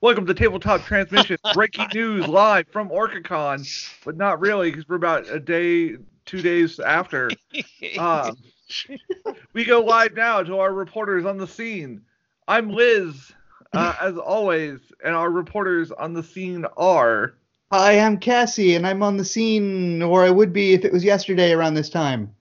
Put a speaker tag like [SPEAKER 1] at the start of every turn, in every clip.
[SPEAKER 1] Welcome to Tabletop Transmission, breaking news live from OrcaCon, but not really because we're about a day, two days after. Um, we go live now to our reporters on the scene. I'm Liz, uh, as always, and our reporters on the scene are.
[SPEAKER 2] Hi, I'm Cassie, and I'm on the scene, or I would be if it was yesterday around this time.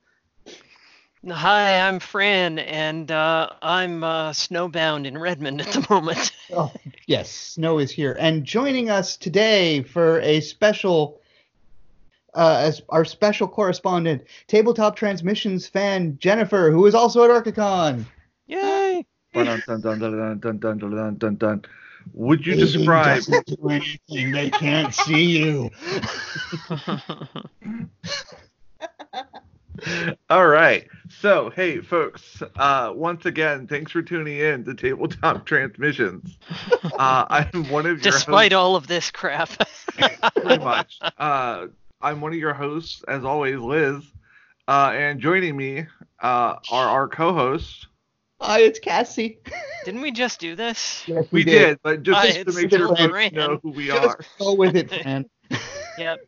[SPEAKER 3] Hi, I'm Fran, and uh, I'm uh, snowbound in Redmond at the moment.
[SPEAKER 2] Oh, yes, snow is here. And joining us today for a special, uh, as our special correspondent, Tabletop Transmissions fan Jennifer, who is also at OrcaCon.
[SPEAKER 3] Yay!
[SPEAKER 1] Dun, dun, dun, dun, dun, dun, dun, dun, dun, dun. Would you describe?
[SPEAKER 2] do anything. They can't see you.
[SPEAKER 1] All right. So, hey, folks. Uh, once again, thanks for tuning in to Tabletop Transmissions. Uh, I'm one of your
[SPEAKER 3] Despite all of this crap.
[SPEAKER 1] pretty much. Uh, I'm one of your hosts, as always, Liz. Uh, and joining me uh, are our co-hosts.
[SPEAKER 2] Hi, it's Cassie.
[SPEAKER 3] Didn't we just do this?
[SPEAKER 2] Yes,
[SPEAKER 1] We did, but just
[SPEAKER 3] Hi,
[SPEAKER 1] to make sure
[SPEAKER 2] Fran.
[SPEAKER 1] folks know who we
[SPEAKER 2] Just
[SPEAKER 1] are.
[SPEAKER 2] go with it, Fran.
[SPEAKER 3] Yep.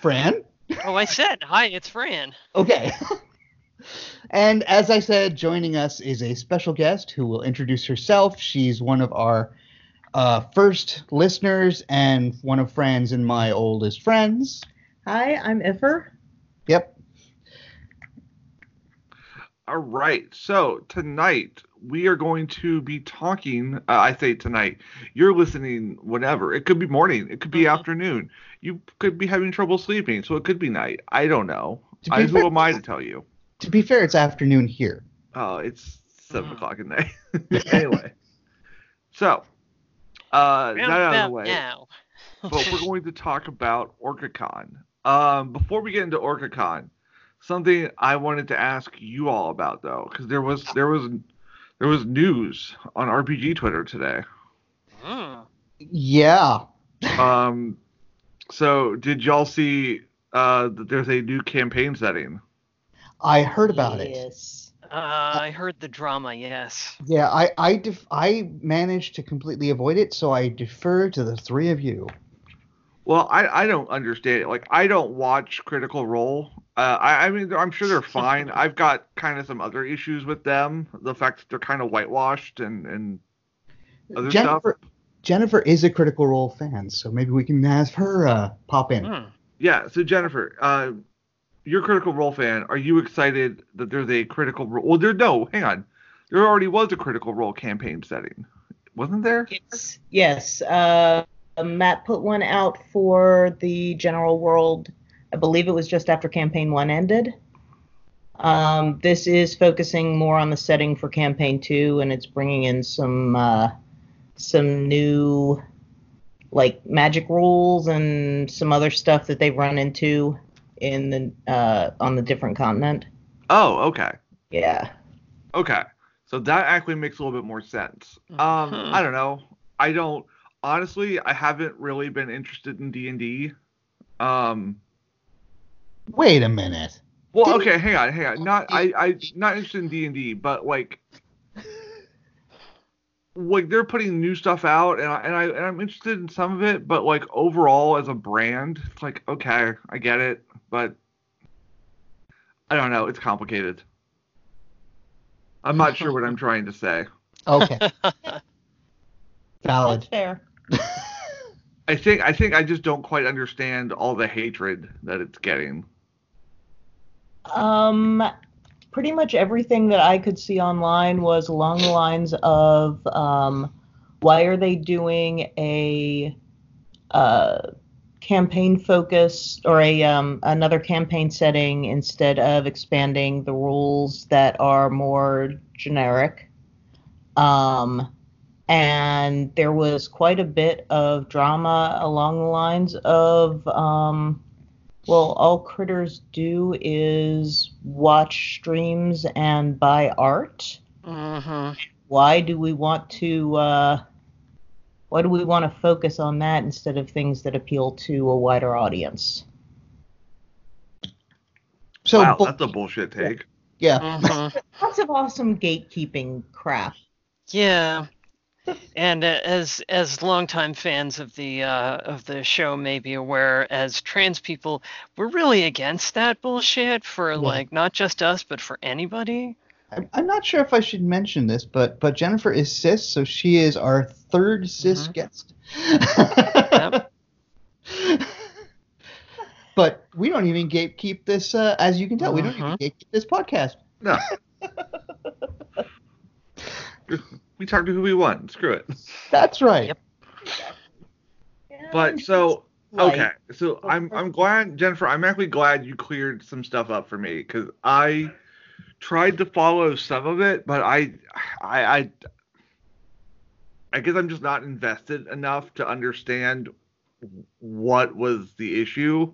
[SPEAKER 2] Fran?
[SPEAKER 3] Oh, I said, hi, it's Fran.
[SPEAKER 2] Okay. and as I said, joining us is a special guest who will introduce herself. She's one of our uh, first listeners and one of Fran's and my oldest friends.
[SPEAKER 4] Hi, I'm Ifer.
[SPEAKER 2] Yep.
[SPEAKER 1] All right. So tonight we are going to be talking. Uh, I say tonight. You're listening whenever. It could be morning. It could be
[SPEAKER 3] Mhm.
[SPEAKER 1] afternoon. You could be having trouble sleeping, so it could be night. I don't know.
[SPEAKER 2] To be
[SPEAKER 1] I, who
[SPEAKER 2] fair-
[SPEAKER 1] am I to tell you?
[SPEAKER 2] To be fair, it's afternoon here.
[SPEAKER 1] Oh, it's seven
[SPEAKER 3] Mm.
[SPEAKER 1] o'clock at night. anyway, so uh, that out of the way.
[SPEAKER 3] now.
[SPEAKER 1] but we're going to talk about OrcaCon. Um, before we get into OrcaCon, something I wanted to ask you all about though, because there was there was there was news on RPG Twitter today.
[SPEAKER 2] Yeah.
[SPEAKER 1] Um, so did y'all see uh, that there's a new campaign setting?
[SPEAKER 2] I heard about it.
[SPEAKER 4] Yes.
[SPEAKER 3] Uh, I heard the drama, yes.
[SPEAKER 2] Yeah, I I def- I managed to completely avoid it, so I defer to the three of you.
[SPEAKER 1] Well, I, I don't understand it. Like I don't watch Critical Role. Uh, I, I mean, I'm sure they're fine. I've got kind of some other issues with them. The fact that they're kind of whitewashed and and other
[SPEAKER 2] Jennifer
[SPEAKER 1] stuff.
[SPEAKER 2] Jennifer is a Critical Role fan, so maybe we can have her uh, pop in.
[SPEAKER 3] Hmm.
[SPEAKER 1] Yeah. So Jennifer, uh, you're a Critical Role fan. Are you excited that there's a Critical Role? Well, there no. Hang on. There already was a Critical Role campaign setting, wasn't there?
[SPEAKER 4] Yes. Yes. Uh, Matt put one out for the general world. I believe it was just after campaign one ended. Um, this is focusing more on the setting for campaign two, and it's bringing in some uh, some new like magic rules and some other stuff that they've run into in the uh, on the different continent.
[SPEAKER 1] Oh, okay.
[SPEAKER 4] Yeah.
[SPEAKER 1] Okay. So that actually makes a little bit more sense. Um,
[SPEAKER 3] Mhm.
[SPEAKER 1] I don't know. I don't honestly. I haven't really been interested in D and D. Um.
[SPEAKER 2] Wait a minute.
[SPEAKER 1] Well,
[SPEAKER 2] Didn't-
[SPEAKER 1] okay. Hang on. Hang on. Not. I. I. Not interested in D and D, but like. Like they're putting new stuff out, and I and I and I'm interested in some of it, but like overall as a brand, it's like okay, I get it, but I don't know. It's complicated. I'm not sure what I'm trying to say.
[SPEAKER 2] Okay. Valid.
[SPEAKER 4] That's fair.
[SPEAKER 1] I think I think I just don't quite understand all the hatred that it's getting.
[SPEAKER 4] Um, pretty much everything that I could see online was along the lines of, um, why are they doing a uh, campaign focus or a um, another campaign setting instead of expanding the rules that are more generic? Um, and there was quite a bit of drama along the lines of um, well, all critters do is watch streams and buy art.
[SPEAKER 3] Mm-hmm.
[SPEAKER 4] Why do we want to? Uh, why do we want to focus on that instead of things that appeal to a wider audience?
[SPEAKER 2] So
[SPEAKER 1] wow,
[SPEAKER 2] bu-
[SPEAKER 1] that's a bullshit take.
[SPEAKER 2] Yeah.
[SPEAKER 3] Mhm.
[SPEAKER 4] Lots of awesome gatekeeping crap.
[SPEAKER 3] Yeah. And uh, as as longtime fans of the uh, of the show may be aware, as trans people, we're really against that bullshit for like not just us, but for anybody.
[SPEAKER 2] I'm, I'm not sure if I should mention this, but but Jennifer is cis, so she is our third cis
[SPEAKER 3] Mhm.
[SPEAKER 2] guest.
[SPEAKER 3] Yep.
[SPEAKER 2] but we don't even gatekeep this, uh, as you can tell, we don't even
[SPEAKER 3] Mhm.
[SPEAKER 2] gatekeep this podcast.
[SPEAKER 1] No. we talk to who we want. Screw it.
[SPEAKER 2] That's right.
[SPEAKER 3] Yep.
[SPEAKER 1] But so okay, so I'm I'm glad Jennifer. I'm actually glad you cleared some stuff up for me because I tried to follow some of it, but I I I I guess I'm just not invested enough to understand what was the issue.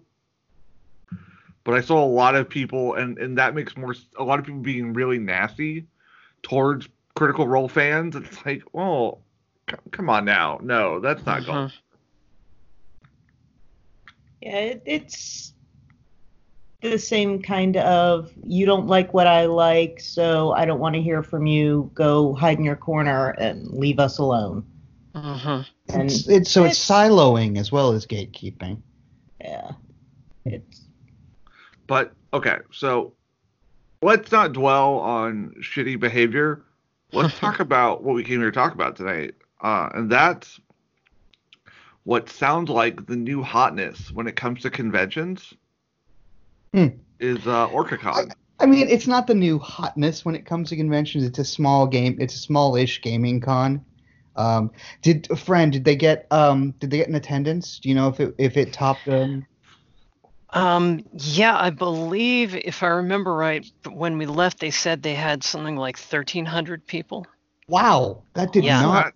[SPEAKER 1] But I saw a lot of people, and and that makes more a lot of people being really nasty towards Critical Role fans. It's like, well, c- come on now, no, that's not going.
[SPEAKER 3] Mhm.
[SPEAKER 4] Yeah, it, it's the same kind of you don't like what I like, so I don't want to hear from you. Go hide in your corner and leave us alone.
[SPEAKER 3] Mhm.
[SPEAKER 4] And
[SPEAKER 2] It's, it's so it's
[SPEAKER 4] it's-
[SPEAKER 2] siloing as well as gatekeeping.
[SPEAKER 4] yeah, it's
[SPEAKER 1] But okay, so let's not dwell on shitty behavior. Let's talk about what we came here to talk about tonight, uh, and that's what sounds like the new hotness when it comes to conventions.
[SPEAKER 2] Hmm.
[SPEAKER 1] Is uh, OrcaCon?
[SPEAKER 2] I mean, it's not the new hotness when it comes to conventions. It's a small game. It's a small-ish gaming con. Um, did a friend? Did they get um? Did they get an attendance? Do you know if it if it topped um?
[SPEAKER 3] Um, yeah, I believe if I remember right, when we left, they said they had something like 1,300 people.
[SPEAKER 2] Wow, that did
[SPEAKER 3] Yeah.
[SPEAKER 2] not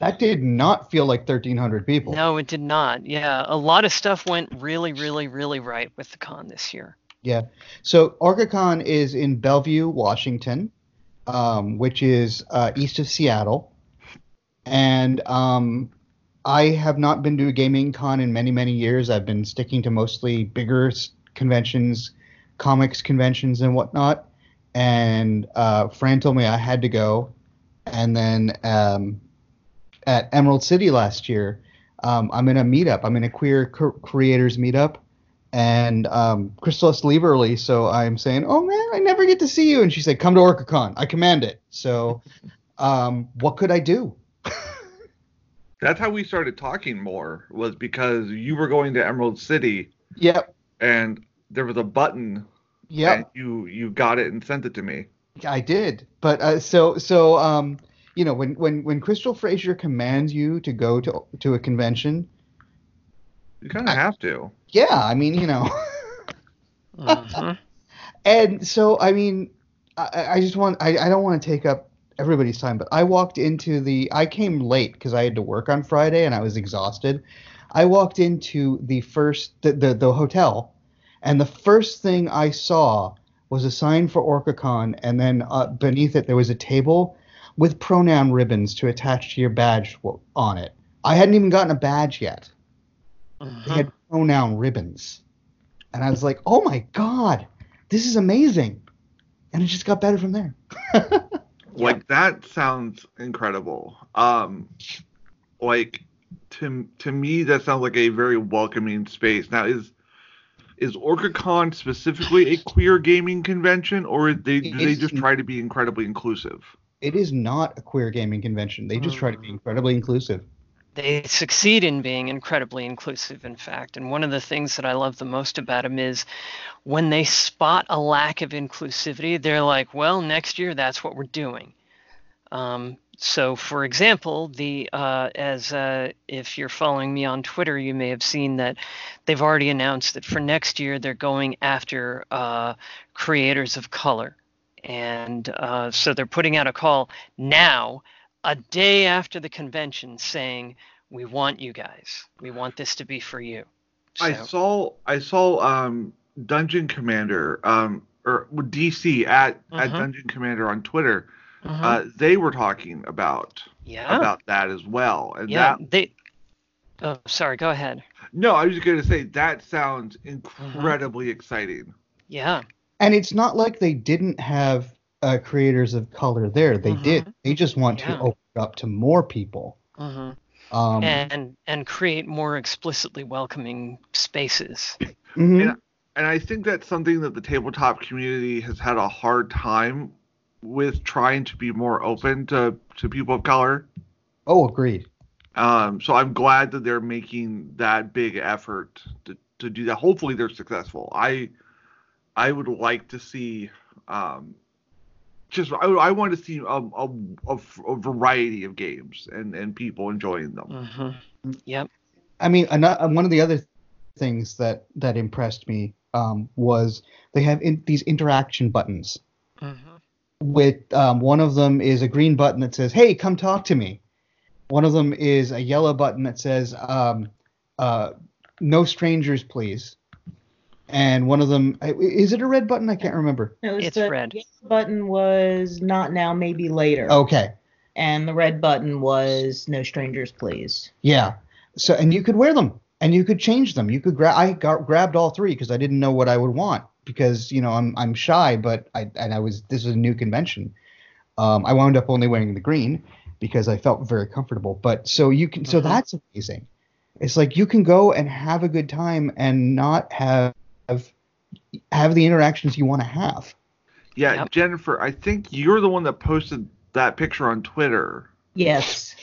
[SPEAKER 2] that did not feel like 1,300 people.
[SPEAKER 3] No, it did not. Yeah, a lot of stuff went really, really, really right with the con this year.
[SPEAKER 2] Yeah. So OrcaCon is in Bellevue, Washington, um, which is uh, east of Seattle, and um, I have not been to a gaming con in many, many years. I've been sticking to mostly bigger conventions, comics conventions, and whatnot. And uh, Fran told me I had to go, and then um, at Emerald City last year, um, I'm in a meetup. I'm in a queer cr- creators meetup and um, Crystal has to leave early, so I'm saying, "Oh man, I never get to see you." And she said, "Come to OrcaCon. I command it." So, um, what could I do?
[SPEAKER 1] That's how we started talking more was because you were going to Emerald City
[SPEAKER 2] Yep,
[SPEAKER 1] and there was a button and
[SPEAKER 2] yep,
[SPEAKER 1] you you got it and sent it to me.
[SPEAKER 2] I did. But uh, so so um, you know, when when when Crystal Frasier commands you to go to to a convention,
[SPEAKER 1] You kind of have to.
[SPEAKER 2] yeah, I mean, you know.
[SPEAKER 3] Mhm.
[SPEAKER 2] And so, I mean, I, I just want, I, I don't want to take up everybody's time, but I walked into the, I came late because I had to work on Friday and I was exhausted. I walked into the first, the, the, the hotel, and the first thing I saw was a sign for OrcaCon, and then uh, beneath it, there was a table with pronoun ribbons to attach to your badge on it. I hadn't even gotten a badge yet. They
[SPEAKER 3] Mhm.
[SPEAKER 2] had pronoun ribbons. And I was like, oh my God, this is amazing. And it just got better from there.
[SPEAKER 1] Like that sounds incredible. Um, like to to me that sounds like a very welcoming space. Now is is OrcaCon specifically a queer gaming convention, or they, do they just try to be incredibly inclusive?
[SPEAKER 2] It is not a queer gaming convention. They just try to be incredibly inclusive.
[SPEAKER 3] They succeed in being incredibly inclusive, in fact. And one of the things that I love the most about them is when they spot a lack of inclusivity, they're like, well, next year that's what we're doing. Um, so, for example, the uh, as uh, if you're following me on Twitter, you may have seen that they've already announced that for next year they're going after uh, creators of color, and uh, so they're putting out a call now, a day after the convention, saying, "We want you guys. We want this to be for you."
[SPEAKER 1] I saw I saw um Dungeon Commander um or DC at at
[SPEAKER 3] Mhm.
[SPEAKER 1] Dungeon Commander on Twitter.
[SPEAKER 3] Mhm.
[SPEAKER 1] Uh, they were talking about
[SPEAKER 3] yeah,
[SPEAKER 1] about that as well, and
[SPEAKER 3] yeah.
[SPEAKER 1] that
[SPEAKER 3] They. Oh, sorry. Go ahead.
[SPEAKER 1] no, I was just gonna say that sounds
[SPEAKER 3] Mm-hmm.
[SPEAKER 1] incredibly exciting.
[SPEAKER 3] Yeah.
[SPEAKER 2] and it's not like they didn't have uh, creators of color there. They
[SPEAKER 3] Mhm.
[SPEAKER 2] did. They just want
[SPEAKER 3] Yeah.
[SPEAKER 2] to open up to more people.
[SPEAKER 3] hmm
[SPEAKER 2] Um,
[SPEAKER 3] and and create more explicitly welcoming spaces.
[SPEAKER 2] mhm.
[SPEAKER 1] Yeah. and I think that's something that the tabletop community has had a hard time with trying to be more open to, to people of color.
[SPEAKER 2] Oh, agreed.
[SPEAKER 1] Um, so I'm glad that they're making that big effort to, to do that. Hopefully they're successful. I I would like to see um, just I, I want to see a, a, a, a variety of games and, and people enjoying them.
[SPEAKER 3] hmm Yep.
[SPEAKER 2] I mean, ano- one of the other things that that impressed me um, was they have in, these interaction buttons.
[SPEAKER 3] hmm
[SPEAKER 2] With um, one of them is a green button that says, "Hey, come talk to me." One of them is a yellow button that says, um, uh, "No strangers, please." And one of them is it a red button? I can't remember.
[SPEAKER 4] It was
[SPEAKER 3] It's
[SPEAKER 4] the
[SPEAKER 3] red.
[SPEAKER 4] button was not now, maybe later.
[SPEAKER 2] Okay,
[SPEAKER 4] And the red button was no strangers, please.
[SPEAKER 2] yeah. So and you could wear them and you could change them. You could grab. I got, grabbed all three because I didn't know what I would want because you know I'm I'm shy, but I and I was this is a new convention. Um, I wound up only wearing the green because I felt very comfortable. But so you can so
[SPEAKER 3] Mhm.
[SPEAKER 2] that's amazing. It's like you can go and have a good time and not have have the interactions you want to have.
[SPEAKER 1] Yeah,
[SPEAKER 3] Yep.
[SPEAKER 1] Jennifer, I think you're the one that posted that picture on Twitter.
[SPEAKER 4] Yes.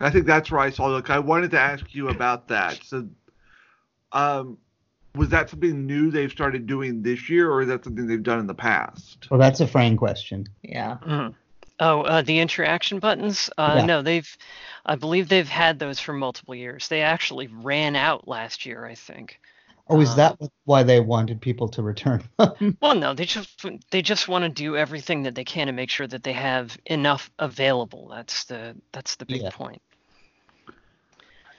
[SPEAKER 1] I think that's where I saw. Look, I wanted to ask you about that. So, um, was that something new they've started doing this year, or is that something they've done in the past?
[SPEAKER 2] Well, that's a Fran question.
[SPEAKER 4] Yeah.
[SPEAKER 3] Mhm. Oh, uh, the interaction buttons? Uh,
[SPEAKER 2] Yeah.
[SPEAKER 3] No, they've, I believe they've had those for multiple years. They actually ran out last year, I think.
[SPEAKER 2] Oh, is
[SPEAKER 3] Um,
[SPEAKER 2] that why they wanted people to return?
[SPEAKER 3] Well, no, they just they just want to do everything that they can to make sure that they have enough available. That's the that's the big
[SPEAKER 2] Yeah.
[SPEAKER 3] point.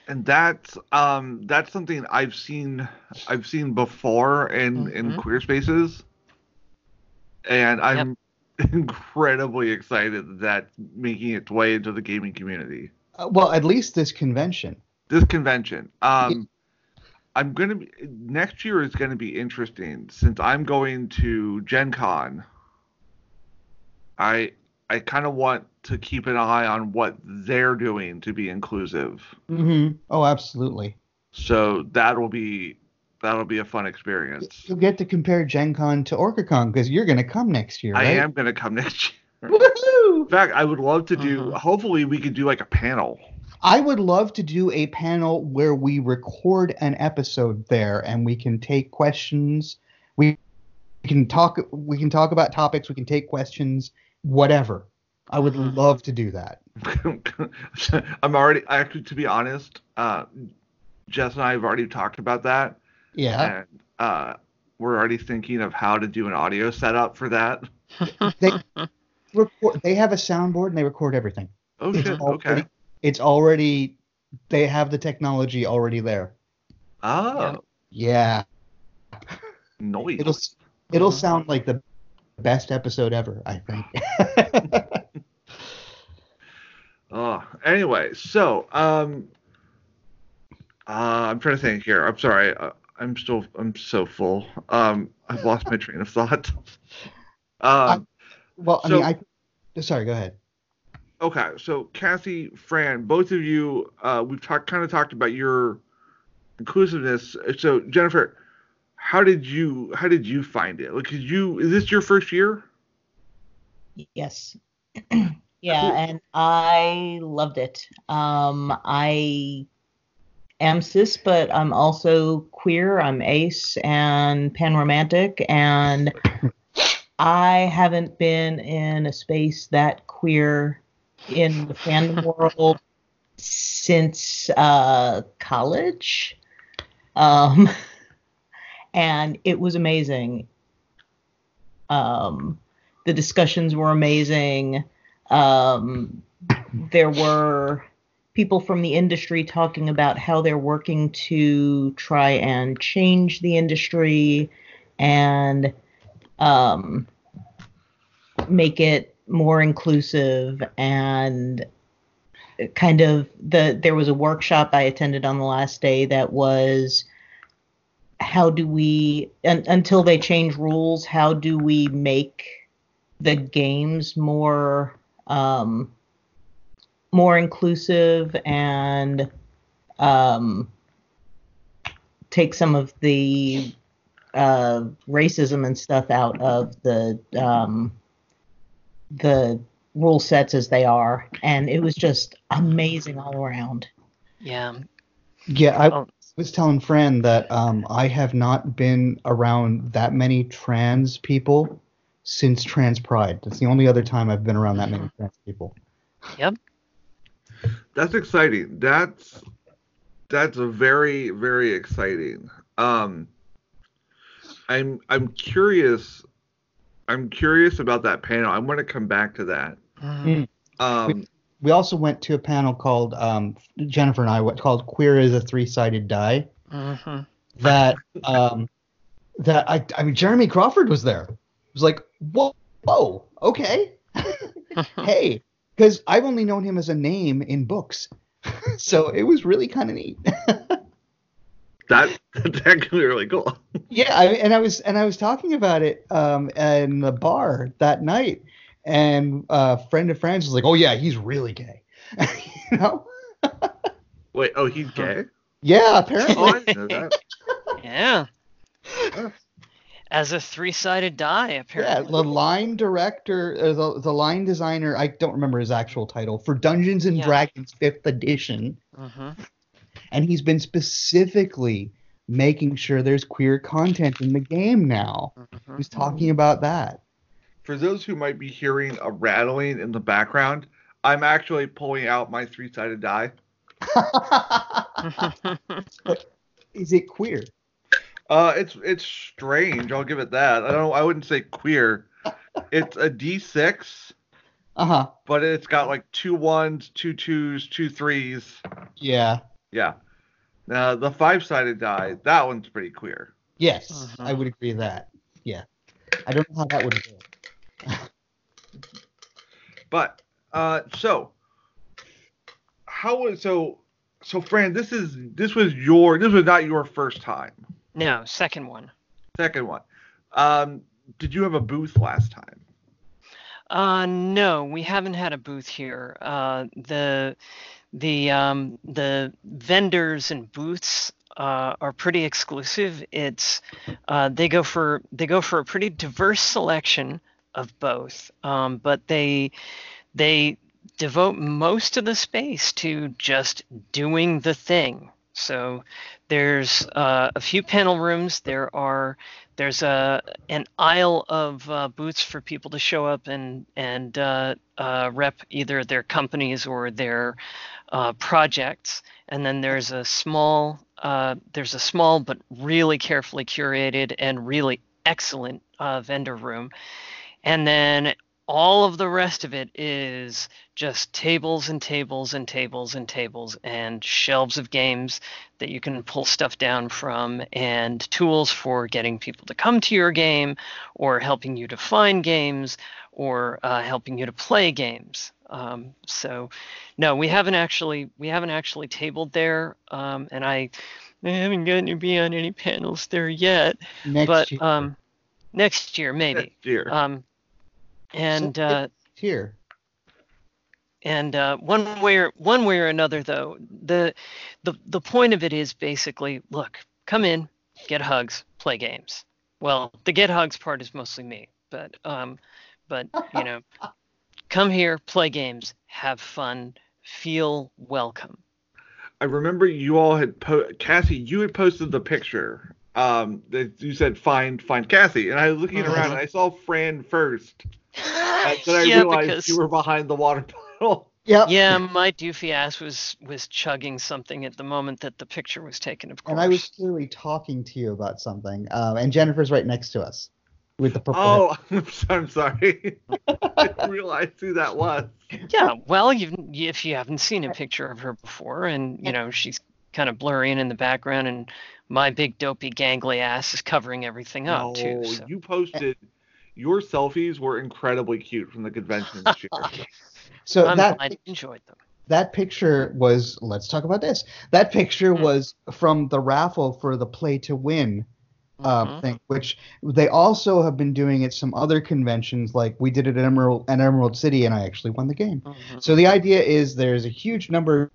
[SPEAKER 1] And that's um that's something I've seen I've seen before in in
[SPEAKER 3] Mhm.
[SPEAKER 1] queer spaces, and I'm incredibly excited that that's making its way into the gaming community.
[SPEAKER 2] Uh, well, at least this convention.
[SPEAKER 1] this convention. Um, I'm gonna be next year is gonna be interesting since I'm going to Gen Con. I I kind of want to keep an eye on what they're doing to be inclusive.
[SPEAKER 2] Mm-hmm. Oh, absolutely.
[SPEAKER 1] So that'll be that'll be a fun experience.
[SPEAKER 2] You'll get to compare Gen Con to OrcaCon because you're going to come next year,
[SPEAKER 1] I am gonna come next year.
[SPEAKER 2] Woohoo!
[SPEAKER 1] In fact, I would love to do.
[SPEAKER 3] Mhm.
[SPEAKER 1] Hopefully, we could do like a panel.
[SPEAKER 2] I would love to do a panel where we record an episode there and we can take questions. We can talk. We can talk about topics. We can take questions. Whatever. I would
[SPEAKER 3] Mhm.
[SPEAKER 2] love to do that.
[SPEAKER 1] I'm already actually, to be honest, uh, Jess and I have already talked about that.
[SPEAKER 2] Yeah.
[SPEAKER 1] and uh, we're already thinking of how to do an audio setup for that.
[SPEAKER 2] They record. They have a soundboard and they record everything.
[SPEAKER 1] Oh
[SPEAKER 2] It's
[SPEAKER 1] shit! Okay.
[SPEAKER 2] It's already. They have the technology already there.
[SPEAKER 1] Oh,
[SPEAKER 2] Yeah.
[SPEAKER 1] noise.
[SPEAKER 2] It'll it'll sound like the best episode ever. I think.
[SPEAKER 1] Oh, anyway, so um, uh, I'm trying to think here. I'm sorry. Uh, I'm still. I'm so full. Um, I've lost my train of thought. Um,
[SPEAKER 2] well, I
[SPEAKER 1] So-
[SPEAKER 2] mean, I. Sorry. Go ahead.
[SPEAKER 1] Okay, so Cassie, Fran, both of you, uh, we've talked kind of talked about your inclusiveness. So Jennifer, how did you how did you find it? Like, did you is this your first year?
[SPEAKER 4] Yes. yeah, and I loved it. Um, I am cis, but I'm also queer. I'm ace and panromantic, and I haven't been in a space that queer in the fandom world since uh, college. Um, and it was amazing. Um, the discussions were amazing. Um, there were people from the industry talking about how they're working to try and change the industry and um, make it more inclusive and kind of the there was a workshop I attended on the last day that was how do we un, until they change rules? How do we make the games more um, more inclusive and um, take some of the uh, racism and stuff out of the um, the rule sets as they are, and it was just amazing all around.
[SPEAKER 3] Yeah.
[SPEAKER 2] Yeah, I
[SPEAKER 3] Oh.
[SPEAKER 2] was telling Fran that um, I have not been around that many trans people since Trans Pride. That's the only other time I've been around that many trans people.
[SPEAKER 3] Yep.
[SPEAKER 1] That's exciting. That's that's very very exciting. Um, I'm I'm curious. I'm curious about that panel. I'm going to come back to that.
[SPEAKER 3] Mhm.
[SPEAKER 1] Um,
[SPEAKER 2] We also went to a panel called um, Jennifer and I went called "Queer is a Three-Sided Die."
[SPEAKER 3] Mhm.
[SPEAKER 2] That um, that I I mean Jeremy Crawford was there. It was like whoa whoa okay hey because I've only known him as a name in books, so it was really kind of neat.
[SPEAKER 1] that that's be really cool.
[SPEAKER 2] Yeah, I, and I was and I was talking about it um, in the bar that night, and a friend of friends was like, "Oh yeah, he's really gay," you know?
[SPEAKER 1] Wait, oh, he's gay?
[SPEAKER 2] Yeah,
[SPEAKER 1] Oh,
[SPEAKER 2] apparently.
[SPEAKER 1] I didn't know that.
[SPEAKER 3] Yeah. As a three-sided die, apparently.
[SPEAKER 2] yeah, the line director, uh, the, the line designer, I don't remember his actual title for Dungeons and
[SPEAKER 3] Yeah.
[SPEAKER 2] Dragons Fifth Edition,
[SPEAKER 3] Mhm.
[SPEAKER 2] And he's been specifically making sure there's queer content in the game now.
[SPEAKER 3] Mhm.
[SPEAKER 2] He's talking about that.
[SPEAKER 1] For those who might be hearing a rattling in the background, I'm actually pulling out my three-sided die.
[SPEAKER 2] Is it queer?
[SPEAKER 1] Uh, it's it's strange. I'll give it that. I don't. I wouldn't say queer. It's a D6,
[SPEAKER 2] Uh huh.
[SPEAKER 1] but it's got like two ones, two twos, two threes.
[SPEAKER 2] Yeah.
[SPEAKER 1] Yeah. Now the five-sided die, that one's pretty queer.
[SPEAKER 2] Yes,
[SPEAKER 3] Uh-huh.
[SPEAKER 2] I would agree with that. Yeah. I don't know how that would go.
[SPEAKER 1] But uh, so how was so so Fran? This is this was your this was not your first time.
[SPEAKER 3] no, second one.
[SPEAKER 1] Second one. Um, did you have a booth last time?
[SPEAKER 3] Uh, no, we haven't had a booth here. Uh, the the um, the vendors and booths uh, are pretty exclusive. It's uh, they go for they go for a pretty diverse selection of both, um, but they they devote most of the space to just doing the thing. So there's uh, a few panel rooms. There are there's a an aisle of uh, booths for people to show up and and uh, uh, rep either their companies or their uh, projects. And then there's a small uh, there's a small but really carefully curated and really excellent uh, vendor room. And then all of the rest of it is just tables and tables and tables and tables and shelves of games that you can pull stuff down from and tools for getting people to come to your game or helping you to find games or uh, helping you to play games. Um, so no, we haven't actually we haven't actually tabled there, um, and I, I haven't gotten to be on any panels there yet.
[SPEAKER 2] Next
[SPEAKER 3] but
[SPEAKER 2] year.
[SPEAKER 3] um, next year maybe.
[SPEAKER 1] Next year.
[SPEAKER 3] Um, and
[SPEAKER 2] So-
[SPEAKER 3] uh,
[SPEAKER 2] here.
[SPEAKER 3] and uh, one way or one way or another, though, the the the point of it is basically, look, come in, get hugs, play games. Well, the get hugs part is mostly me, but um, but you know, come here, play games, have fun, feel welcome.
[SPEAKER 1] I remember you all had po- Cassie. You had posted the picture. Um, that you said find find Cassie, and I was looking
[SPEAKER 3] Mhm.
[SPEAKER 1] around and I saw Fran first. And then I
[SPEAKER 3] yeah,
[SPEAKER 1] realized
[SPEAKER 3] because
[SPEAKER 1] you were behind the water bottle.
[SPEAKER 2] Yep.
[SPEAKER 3] yeah, my doofy ass was was chugging something at the moment that the picture was taken. Of course.
[SPEAKER 2] And I was clearly talking to you about something. Um, and Jennifer's right next to us with the purple.
[SPEAKER 1] Oh, I'm I'm sorry. I didn't realize who that was.
[SPEAKER 3] Yeah, well, you've, if you haven't seen a picture of her before, and you know she's kind of blurry and in the background, and my big dopey gangly ass is covering everything up too. So.
[SPEAKER 1] you posted your selfies were incredibly cute from the convention this year.
[SPEAKER 2] So
[SPEAKER 3] I'm
[SPEAKER 2] that
[SPEAKER 3] glad enjoyed them.
[SPEAKER 2] that picture was. Let's talk about this. That picture
[SPEAKER 3] Hmm.
[SPEAKER 2] was from the raffle for the play to win uh,
[SPEAKER 3] Mhm.
[SPEAKER 2] thing, which they also have been doing at some other conventions. Like we did it at Emerald at Emerald City, and I actually won the game.
[SPEAKER 3] Mhm.
[SPEAKER 2] So the idea is there's a huge number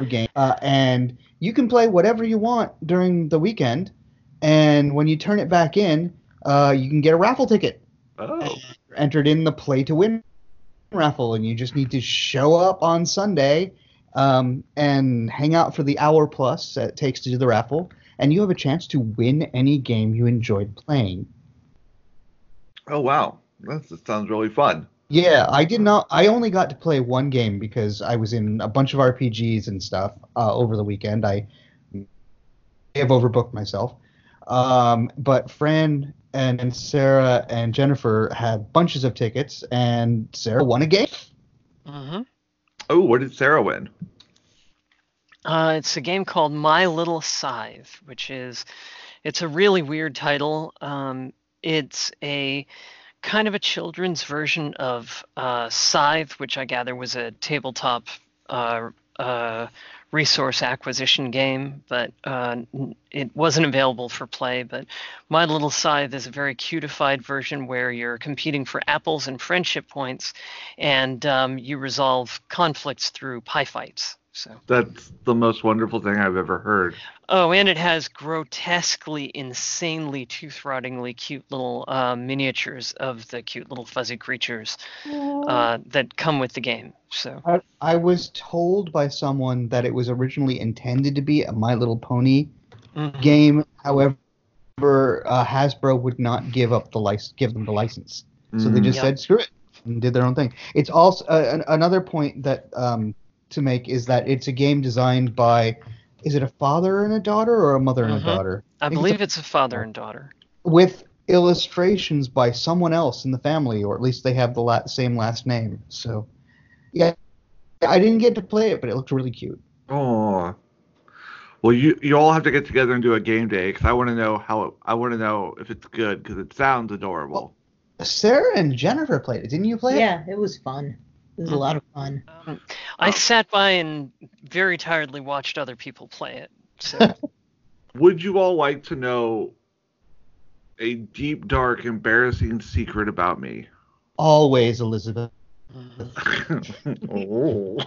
[SPEAKER 2] of games, uh, and you can play whatever you want during the weekend. And when you turn it back in, uh, you can get a raffle ticket.
[SPEAKER 1] Oh.
[SPEAKER 2] Entered in the play to win raffle, and you just need to show up on Sunday um, and hang out for the hour plus that it takes to do the raffle, and you have a chance to win any game you enjoyed playing.
[SPEAKER 1] Oh wow. That's, that sounds really fun.
[SPEAKER 2] Yeah, I did not. I only got to play one game because I was in a bunch of RPGs and stuff uh, over the weekend. I have overbooked myself. Um, but Fran and, and Sarah and Jennifer had bunches of tickets, and Sarah won a game.
[SPEAKER 3] Mhm.
[SPEAKER 1] Oh, what did Sarah win?
[SPEAKER 3] Uh, it's a game called My Little Scythe, which is it's a really weird title. Um, it's a kind of a children's version of uh, Scythe, which I gather was a tabletop uh, uh, resource acquisition game, but uh, it wasn't available for play. But My Little Scythe is a very cutified version where you're competing for apples and friendship points, and um, you resolve conflicts through pie fights. So.
[SPEAKER 1] That's the most wonderful thing I've ever heard.
[SPEAKER 3] Oh, and it has grotesquely, insanely, tooth-rottingly cute little uh, miniatures of the cute little fuzzy creatures uh, that come with the game. So,
[SPEAKER 2] I, I was told by someone that it was originally intended to be a My Little Pony
[SPEAKER 3] mhm.
[SPEAKER 2] game. However, uh, Hasbro would not give up the license, give them the license. So they
[SPEAKER 1] Mm.
[SPEAKER 2] just
[SPEAKER 3] Yeah.
[SPEAKER 2] said screw it and did their own thing. It's also uh, an, another point that um, to make is that it's a game designed by is it a father and a daughter or a mother and
[SPEAKER 3] Mhm.
[SPEAKER 2] a daughter
[SPEAKER 3] I
[SPEAKER 2] think it's
[SPEAKER 3] believe
[SPEAKER 2] a-
[SPEAKER 3] it's a father and daughter.
[SPEAKER 2] with illustrations by someone else in the family or at least they have the la- same last name. So yeah, I didn't get to play it, but it looked really cute.
[SPEAKER 1] Oh. Well, you you all have to get together and do a game day because I want to know how it, I want to know if it's good because it sounds adorable.
[SPEAKER 2] Sarah and Jennifer played it. Didn't you play it?
[SPEAKER 4] Yeah, it was fun. It was a lot of fun.
[SPEAKER 3] Um, I
[SPEAKER 1] Oh.
[SPEAKER 3] sat by and very tiredly watched other people play it. So,
[SPEAKER 1] Would you all like to know a deep, dark, embarrassing secret about me?
[SPEAKER 2] Always, Elizabeth.
[SPEAKER 1] oh.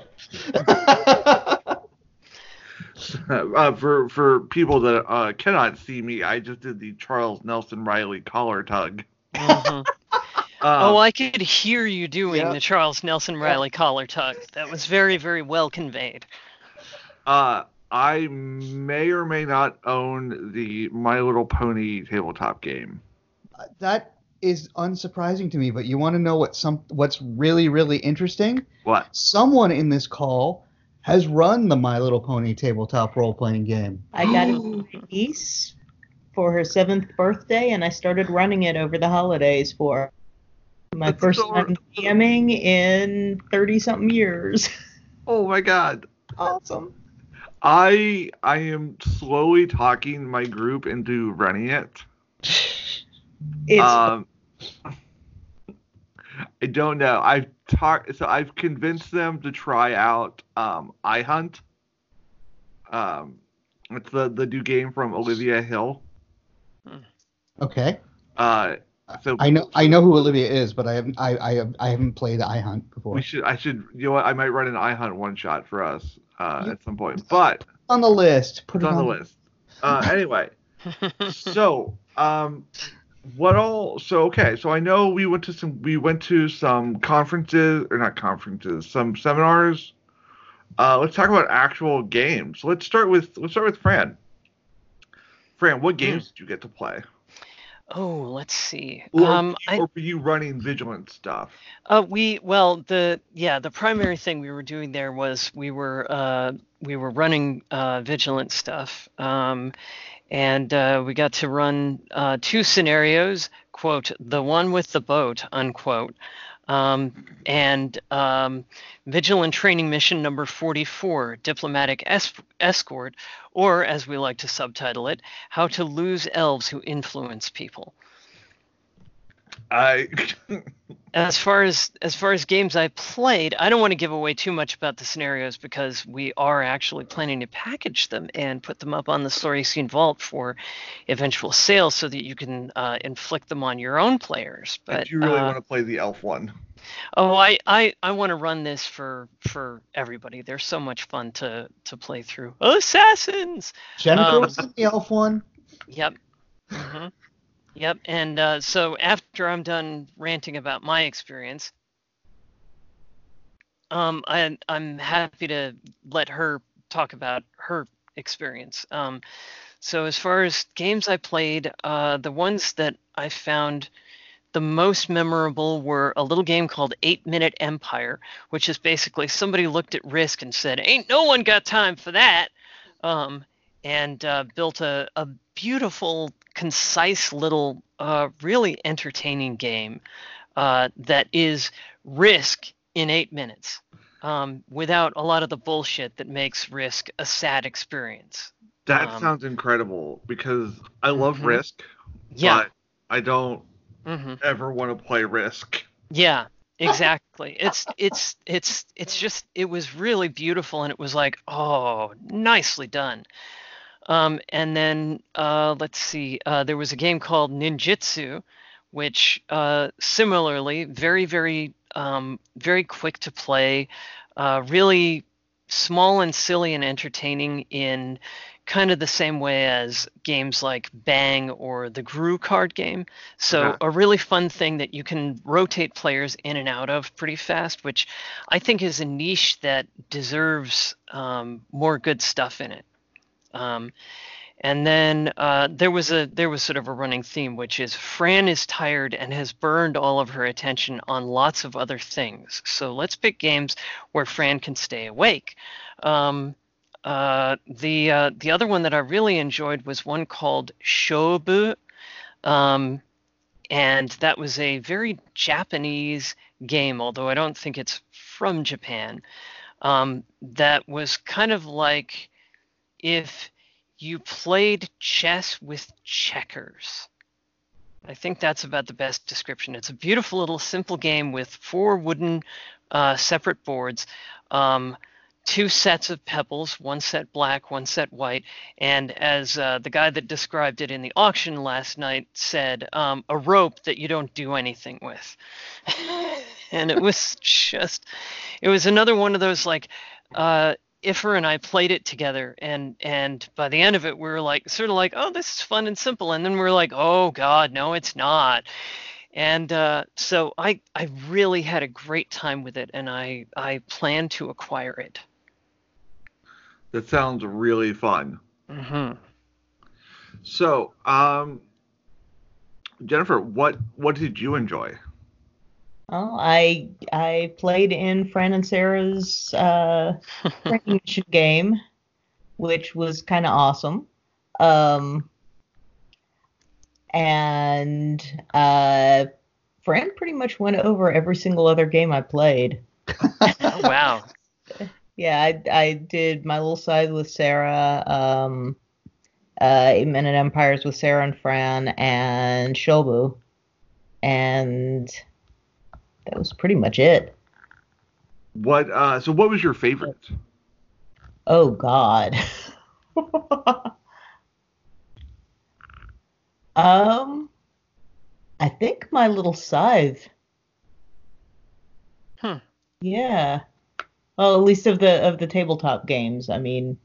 [SPEAKER 1] uh, for for people that uh, cannot see me, I just did the Charles Nelson Reilly collar tug.
[SPEAKER 3] mhm.
[SPEAKER 1] Um,
[SPEAKER 3] oh, I could hear you doing
[SPEAKER 2] yeah.
[SPEAKER 3] the Charles Nelson Reilly collar tug. That was very, very well conveyed.
[SPEAKER 1] Uh, I may or may not own the My Little Pony tabletop game.
[SPEAKER 2] that is unsurprising to me, but you want to know what some what's really really interesting?
[SPEAKER 1] What?
[SPEAKER 2] Someone in this call has run the My Little Pony tabletop role playing game.
[SPEAKER 4] I got it for my niece for her seventh birthday, and I started running it over the holidays for her. My
[SPEAKER 1] That's
[SPEAKER 4] first
[SPEAKER 1] adorable.
[SPEAKER 4] time DMing in thirty something years.
[SPEAKER 1] Oh my god.
[SPEAKER 4] awesome.
[SPEAKER 1] I I am slowly talking my group into running it.
[SPEAKER 4] It's
[SPEAKER 1] um, I don't know. I've talked, so I've convinced them to try out um, iHunt. Um, it's the the new game from Olivia Hill.
[SPEAKER 2] Okay,
[SPEAKER 1] Uh, so
[SPEAKER 2] I know I know who Olivia is, but I haven't I I, have, I haven't played iHunt before.
[SPEAKER 1] we should I should you know what? I might run an iHunt one shot for us uh, at some point, but
[SPEAKER 2] on the list. Put it
[SPEAKER 1] on the list. Uh, anyway, so um what all so okay so i know we went to some we went to some conferences or not conferences some seminars. Uh let's talk about actual games. Let's start with let's start with fran. Fran what games did you get to play
[SPEAKER 3] Oh, let's see.
[SPEAKER 1] or,
[SPEAKER 3] um,
[SPEAKER 1] were
[SPEAKER 3] I,
[SPEAKER 1] you, or were you running vigilant stuff
[SPEAKER 3] Uh, we well the yeah the primary thing we were doing there was we were uh, we were running uh, vigilant stuff, um, and uh, we got to run uh, two scenarios. Quote the one with the boat unquote, um, and um, vigilant training mission number forty four diplomatic es- escort, or as we like to subtitle it, how to lose elves who influence people.
[SPEAKER 1] I
[SPEAKER 3] as far as as far as games I played, I don't want to give away too much about the scenarios because we are actually planning to package them and put them up on the Story Scene Vault for eventual sale, so that you can uh, inflict them on your own players. But
[SPEAKER 1] do really
[SPEAKER 3] uh,
[SPEAKER 1] want to play the elf one.
[SPEAKER 3] oh, I I, I want to run this for for everybody. They're so much fun to to play through. Oh Assassins.
[SPEAKER 2] Jennifer
[SPEAKER 3] Um,
[SPEAKER 2] was in the elf one.
[SPEAKER 3] Yep. hmm Yep. And uh, so after I'm done ranting about my experience, um, I, I'm happy to let her talk about her experience. Um, so as far as games I played, uh, the ones that I found the most memorable were a little game called Eight Minute Empire, which is basically somebody looked at Risk and said, "Ain't no one got time for that," um, and uh, built a, a beautiful, concise little, uh, really entertaining game uh, that is Risk in eight minutes, um, without a lot of the bullshit that makes Risk a sad experience.
[SPEAKER 1] That
[SPEAKER 3] um,
[SPEAKER 1] sounds incredible because I love
[SPEAKER 3] Mhm.
[SPEAKER 1] Risk,
[SPEAKER 3] Yeah.
[SPEAKER 1] but I don't
[SPEAKER 3] hmm
[SPEAKER 1] ever want to play Risk.
[SPEAKER 3] Yeah, exactly. It's it's it's it's just it was really beautiful and it was like, oh, nicely done. Um, and then uh, let's see, uh, there was a game called Ninjitsu, which uh, similarly very very um, very quick to play, uh, really small and silly and entertaining in kind of the same way as games like Bang or the Gru card game. So
[SPEAKER 1] Okay.
[SPEAKER 3] a really fun thing that you can rotate players in and out of pretty fast, which I think is a niche that deserves um, more good stuff in it. Um, and then uh, there was a there was sort of a running theme, which is Fran is tired and has burned all of her attention on lots of other things. So let's pick games where Fran can stay awake. Um, uh, the uh, the other one that I really enjoyed was one called Shobu, um, and that was a very Japanese game, although I don't think it's from Japan. Um, that was kind of like if you played chess with checkers. I think that's about the best description. It's a beautiful little simple game with four wooden uh, separate boards, um, two sets of pebbles, one set black, one set white, and as uh, the guy that described it in the auction last night said, um, a rope that you don't do anything with. and it was just, it was another one of those like, uh, Iffer and I played it together, and and by the end of it, we were like, sort of like, oh, this is fun and simple, and then we are like, oh God, no, it's not. And uh, so I I really had a great time with it, and I I plan to acquire it.
[SPEAKER 1] That sounds really fun.
[SPEAKER 3] hmm
[SPEAKER 1] So, um, Jennifer, what what did you enjoy?
[SPEAKER 4] Well, I I played in Fran and Sarah's uh, recognition game, which was kind of awesome. Um, and uh, Fran pretty much went over every single other game I played.
[SPEAKER 3] Oh, wow.
[SPEAKER 4] Yeah, I, I did My Little Scythe with Sarah, um, uh, Eight Minute Empires with Sarah and Fran, and Shobu. And that was pretty much it.
[SPEAKER 1] What uh, so what was your favorite?
[SPEAKER 4] Oh, God. um, I think my little scythe.
[SPEAKER 3] Huh.
[SPEAKER 4] Yeah. Well, at least of the of the tabletop games. I mean,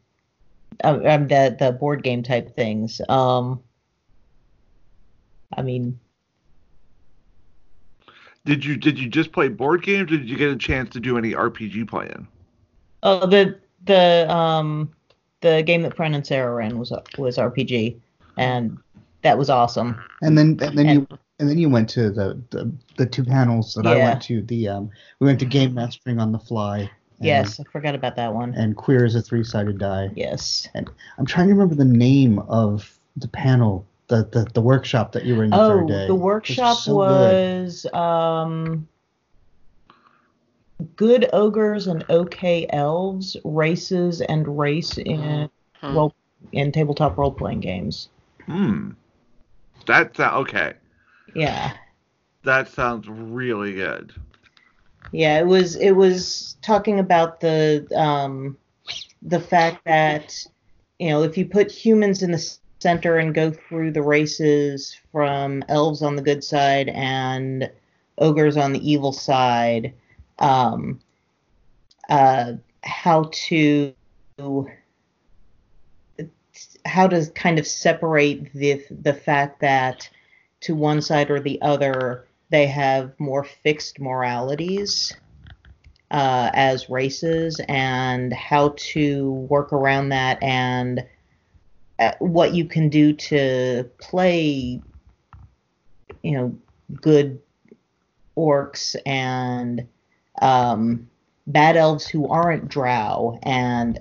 [SPEAKER 4] um, um, the the board game type things. Um, I mean,
[SPEAKER 1] Did you did you just play board games? Or did you get a chance to do any RPG playing?
[SPEAKER 4] oh the the um the game that Fran and Sarah ran was was RPG, and that was awesome.
[SPEAKER 2] And then and then you and then you went to the the, the two panels that I went to. The um we went to game mastering on the fly. And,
[SPEAKER 4] Yes, I forgot about that one.
[SPEAKER 2] And queer as a three sided die.
[SPEAKER 4] Yes.
[SPEAKER 2] And I'm trying to remember the name of the panel, the the, the workshop that you were in the
[SPEAKER 4] Oh,
[SPEAKER 2] third day.
[SPEAKER 4] the
[SPEAKER 2] It was
[SPEAKER 4] workshop
[SPEAKER 2] so good.
[SPEAKER 4] was um, good ogres and okay elves, races and race in
[SPEAKER 3] Hmm.
[SPEAKER 4] role in tabletop role playing games.
[SPEAKER 1] Hmm. That's uh, okay.
[SPEAKER 4] Yeah,
[SPEAKER 1] That sounds really good.
[SPEAKER 4] Yeah, it was it was talking about the um, the fact that you know if you put humans in the center and go through the races from elves on the good side and ogres on the evil side, um, uh, how to how to kind of separate the the fact that to one side or the other they have more fixed moralities uh, as races and how to work around that and what you can do to play you know good orcs and um, bad elves who aren't drow and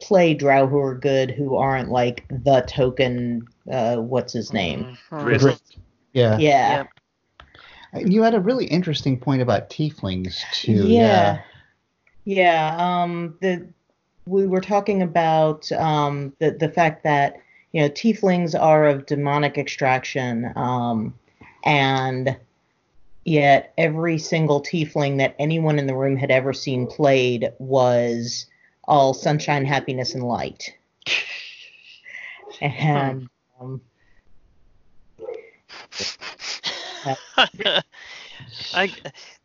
[SPEAKER 4] play drow who are good who aren't like the token uh, what's his name
[SPEAKER 3] Mhm.
[SPEAKER 1] Drizzt.
[SPEAKER 2] Yeah.
[SPEAKER 4] yeah
[SPEAKER 3] Yep.
[SPEAKER 2] You had a really interesting point about tieflings too.
[SPEAKER 4] Yeah. Yeah. Um, the we were talking about um, the the fact that you know tieflings are of demonic extraction, um, and yet every single tiefling that anyone in the room had ever seen played was all sunshine, happiness, and light. And um,
[SPEAKER 3] I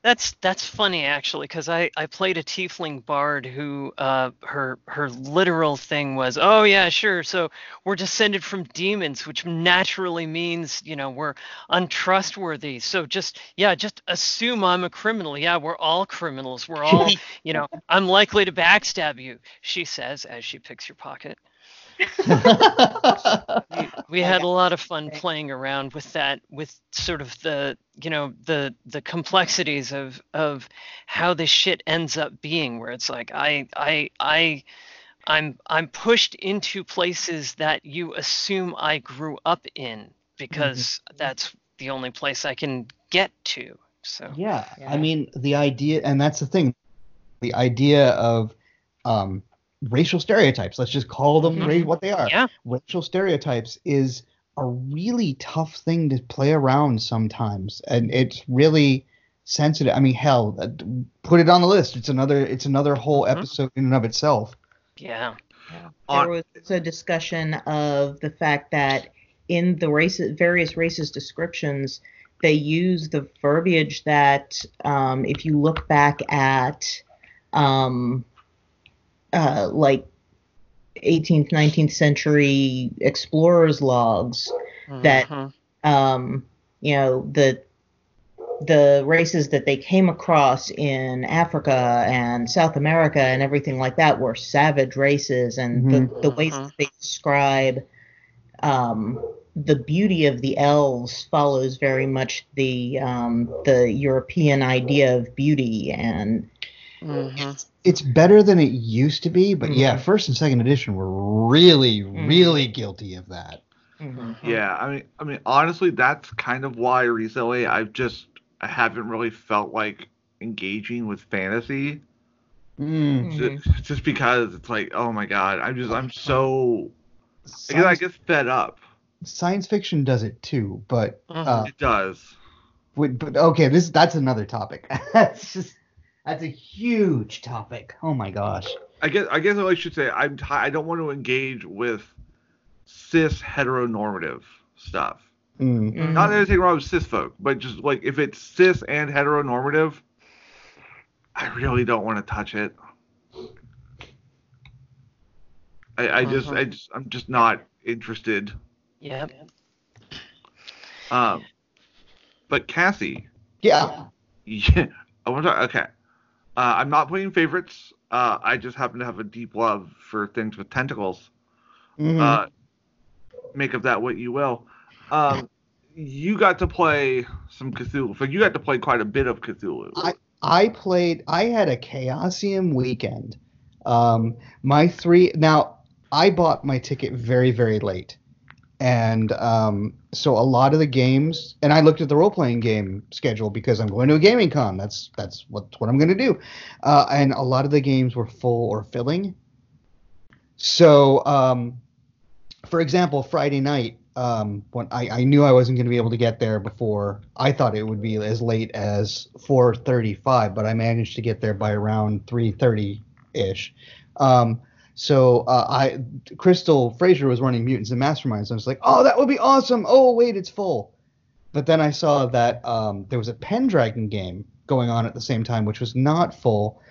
[SPEAKER 3] that's that's funny actually because I I played a tiefling bard who uh her her literal thing was oh yeah sure so we're descended from demons which naturally means you know we're untrustworthy. So just yeah just assume I'm a criminal. Yeah we're all criminals. We're all you know I'm likely to backstab you she says as she picks your pocket we, we had a lot of fun
[SPEAKER 4] Okay.
[SPEAKER 3] playing around with that with sort of the you know the the complexities of of how this shit ends up being where it's like i i i i'm i'm pushed into places that you assume i grew up in because that's the only place i can get to so
[SPEAKER 2] Yeah,
[SPEAKER 4] Yeah.
[SPEAKER 2] I mean the idea, and that's the thing, the idea of um, racial stereotypes. Let's just call them
[SPEAKER 4] Mhm.
[SPEAKER 2] ra- what they are.
[SPEAKER 3] Yeah.
[SPEAKER 2] Racial stereotypes is a really tough thing to play around sometimes, and it's really sensitive. I mean, hell, uh, put it on the list. It's another. It's another whole
[SPEAKER 3] Mhm.
[SPEAKER 2] episode in and of itself.
[SPEAKER 3] yeah
[SPEAKER 4] There was a discussion of the fact that in the races, various races descriptions, they use the verbiage that um, if you look back at um, uh, like 18th, 19th century explorers' logs, That-
[SPEAKER 3] Mhm.
[SPEAKER 4] um, you know the the races that they came across in Africa and South America and everything like that were savage races, and the, the ways that they describe um, the beauty of the elves follows very much the um, the European idea of beauty, and
[SPEAKER 3] Mhm.
[SPEAKER 2] It's better than it used to be, but yeah,
[SPEAKER 4] Mhm.
[SPEAKER 2] first and second edition were really,
[SPEAKER 4] Mhm.
[SPEAKER 2] really guilty of that.
[SPEAKER 3] Mhm.
[SPEAKER 1] Yeah, I mean, I mean, honestly, that's kind of why recently I've just I haven't really felt like engaging with fantasy,
[SPEAKER 2] Mm.
[SPEAKER 1] Just, just because it's like, oh my god, I'm just I'm so I guess, I
[SPEAKER 2] Science,
[SPEAKER 1] guess fed up.
[SPEAKER 2] science fiction does it too, but
[SPEAKER 3] Mhm.
[SPEAKER 2] uh,
[SPEAKER 1] It does.
[SPEAKER 2] Would- but okay, this that's another topic. that's just that's a huge topic. Oh my gosh.
[SPEAKER 1] I guess I guess I should say I'm t- I don't want to engage with cis heteronormative stuff.
[SPEAKER 2] Mm.
[SPEAKER 4] Mhm.
[SPEAKER 1] Not anything wrong with cis folk, but just like if it's cis and heteronormative, I really don't want to touch it. I, I just I just I'm just not interested.
[SPEAKER 3] Yep.
[SPEAKER 1] Um, but Cassie,
[SPEAKER 2] Yeah.
[SPEAKER 1] yeah, I want to talk. Okay, uh, I'm not playing favorites. Uh, I just happen to have a deep love for things with tentacles.
[SPEAKER 2] Mhm.
[SPEAKER 1] Uh, make of that what you will. Um, you got to play some Cthulhu. So you got to play quite a bit of Cthulhu.
[SPEAKER 2] I played. I had a Chaosium weekend. Um, my three. Now I bought my ticket very very late, and um, so a lot of the games. And I looked at the role playing game schedule because I'm going to a gaming con. That's that's what what I'm going to do. Uh, and a lot of the games were full or filling. So, um, for example, Friday night um, when I, I knew I wasn't going to be able to get there before. I thought it would be as late as 4:35, but I managed to get there by around 3:30 ish. Um, so uh, I Crystal Frasier was running Mutants and Masterminds. I was like, oh, that would be awesome. Oh wait, it's full. But then I saw that um, there was a Pendragon game going on at the same time, which was not full.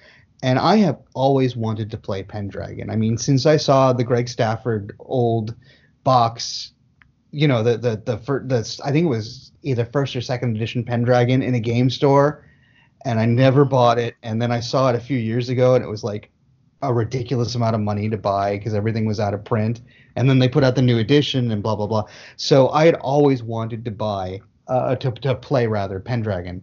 [SPEAKER 2] And I have always wanted to play Pendragon. I mean, since I saw the Greg Stafford old box, you know, the the the, fir- the I think it was either first or second edition Pendragon in a game store, and I never bought it. And then I saw it a few years ago, and it was like a ridiculous amount of money to buy because everything was out of print. And then they put out the new edition and blah blah blah. So I had always wanted to buy uh, to to play rather Pendragon.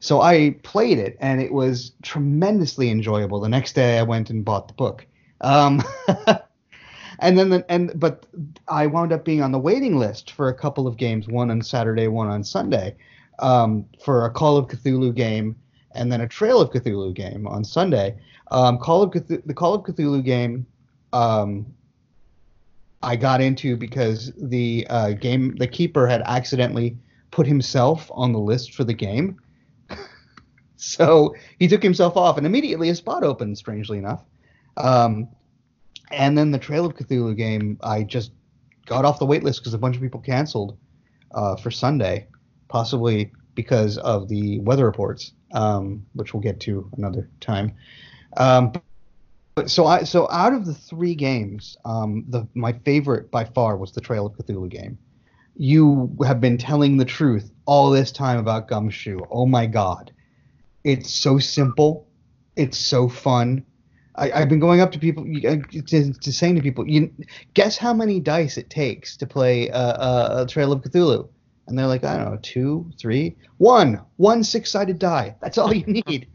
[SPEAKER 2] So I played it and it was tremendously enjoyable. The next day I went and bought the book. Um, and then the, and but I wound up being on the waiting list for a couple of games, one on Saturday, one on Sunday, um, for a Call of Cthulhu game and then a Trail of Cthulhu game on Sunday. Um, Call of the Call of Cthulhu game, um, I got into because the uh, game the keeper had accidentally put himself on the list for the game. so he took himself off, and immediately a spot opened. Strangely enough, um, and then the Trail of Cthulhu game, I just got off the wait list because a bunch of people canceled uh, for Sunday, possibly because of the weather reports, um, which we'll get to another time. Um, but so I so out of the three games, um, the my favorite by far was the Trail of Cthulhu game. You have been telling the truth all this time about Gumshoe. Oh my God, it's so simple, it's so fun. I, have been going up to people, to, to, saying to people, you guess how many dice it takes to play a, a, a Trail of Cthulhu, and they're like, I don't know, two, three, one, one six-sided die. That's all you need.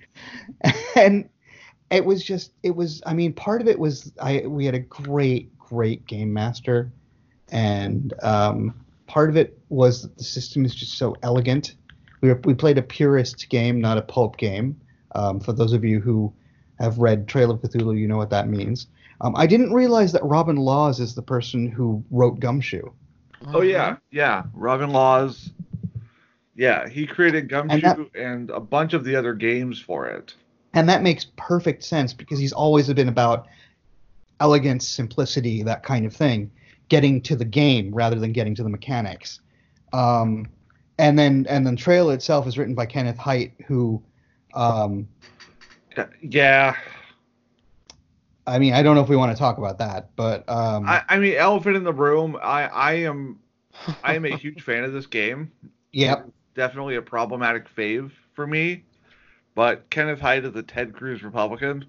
[SPEAKER 2] and it was just it was i mean part of it was i we had a great great game master. And um, part of it was that the system is just so elegant. We, were, we played a purist game not a pulp game. Um, for those of you who have read trail of cthulhu you know what that means. Um, i didn't realize that robin laws is the person who wrote gumshoe.
[SPEAKER 1] Oh yeah. Yeah. Robin laws. Yeah. He created gumshoe and, that, and a bunch of the other games for it
[SPEAKER 2] and that makes perfect sense because he's always been about elegance, simplicity, that kind of thing, getting to the game rather than getting to the mechanics. Um, and then and then Trail itself is written by Kenneth Hite, who, um,
[SPEAKER 1] yeah.
[SPEAKER 2] I mean, I don't know if we want to talk about that, but um,
[SPEAKER 1] I, I mean, elephant in the room. I I am I am a huge fan of this game.
[SPEAKER 2] Yep.
[SPEAKER 1] Definitely a problematic fave for me. But Kenneth Hite is a Ted Cruz Republican,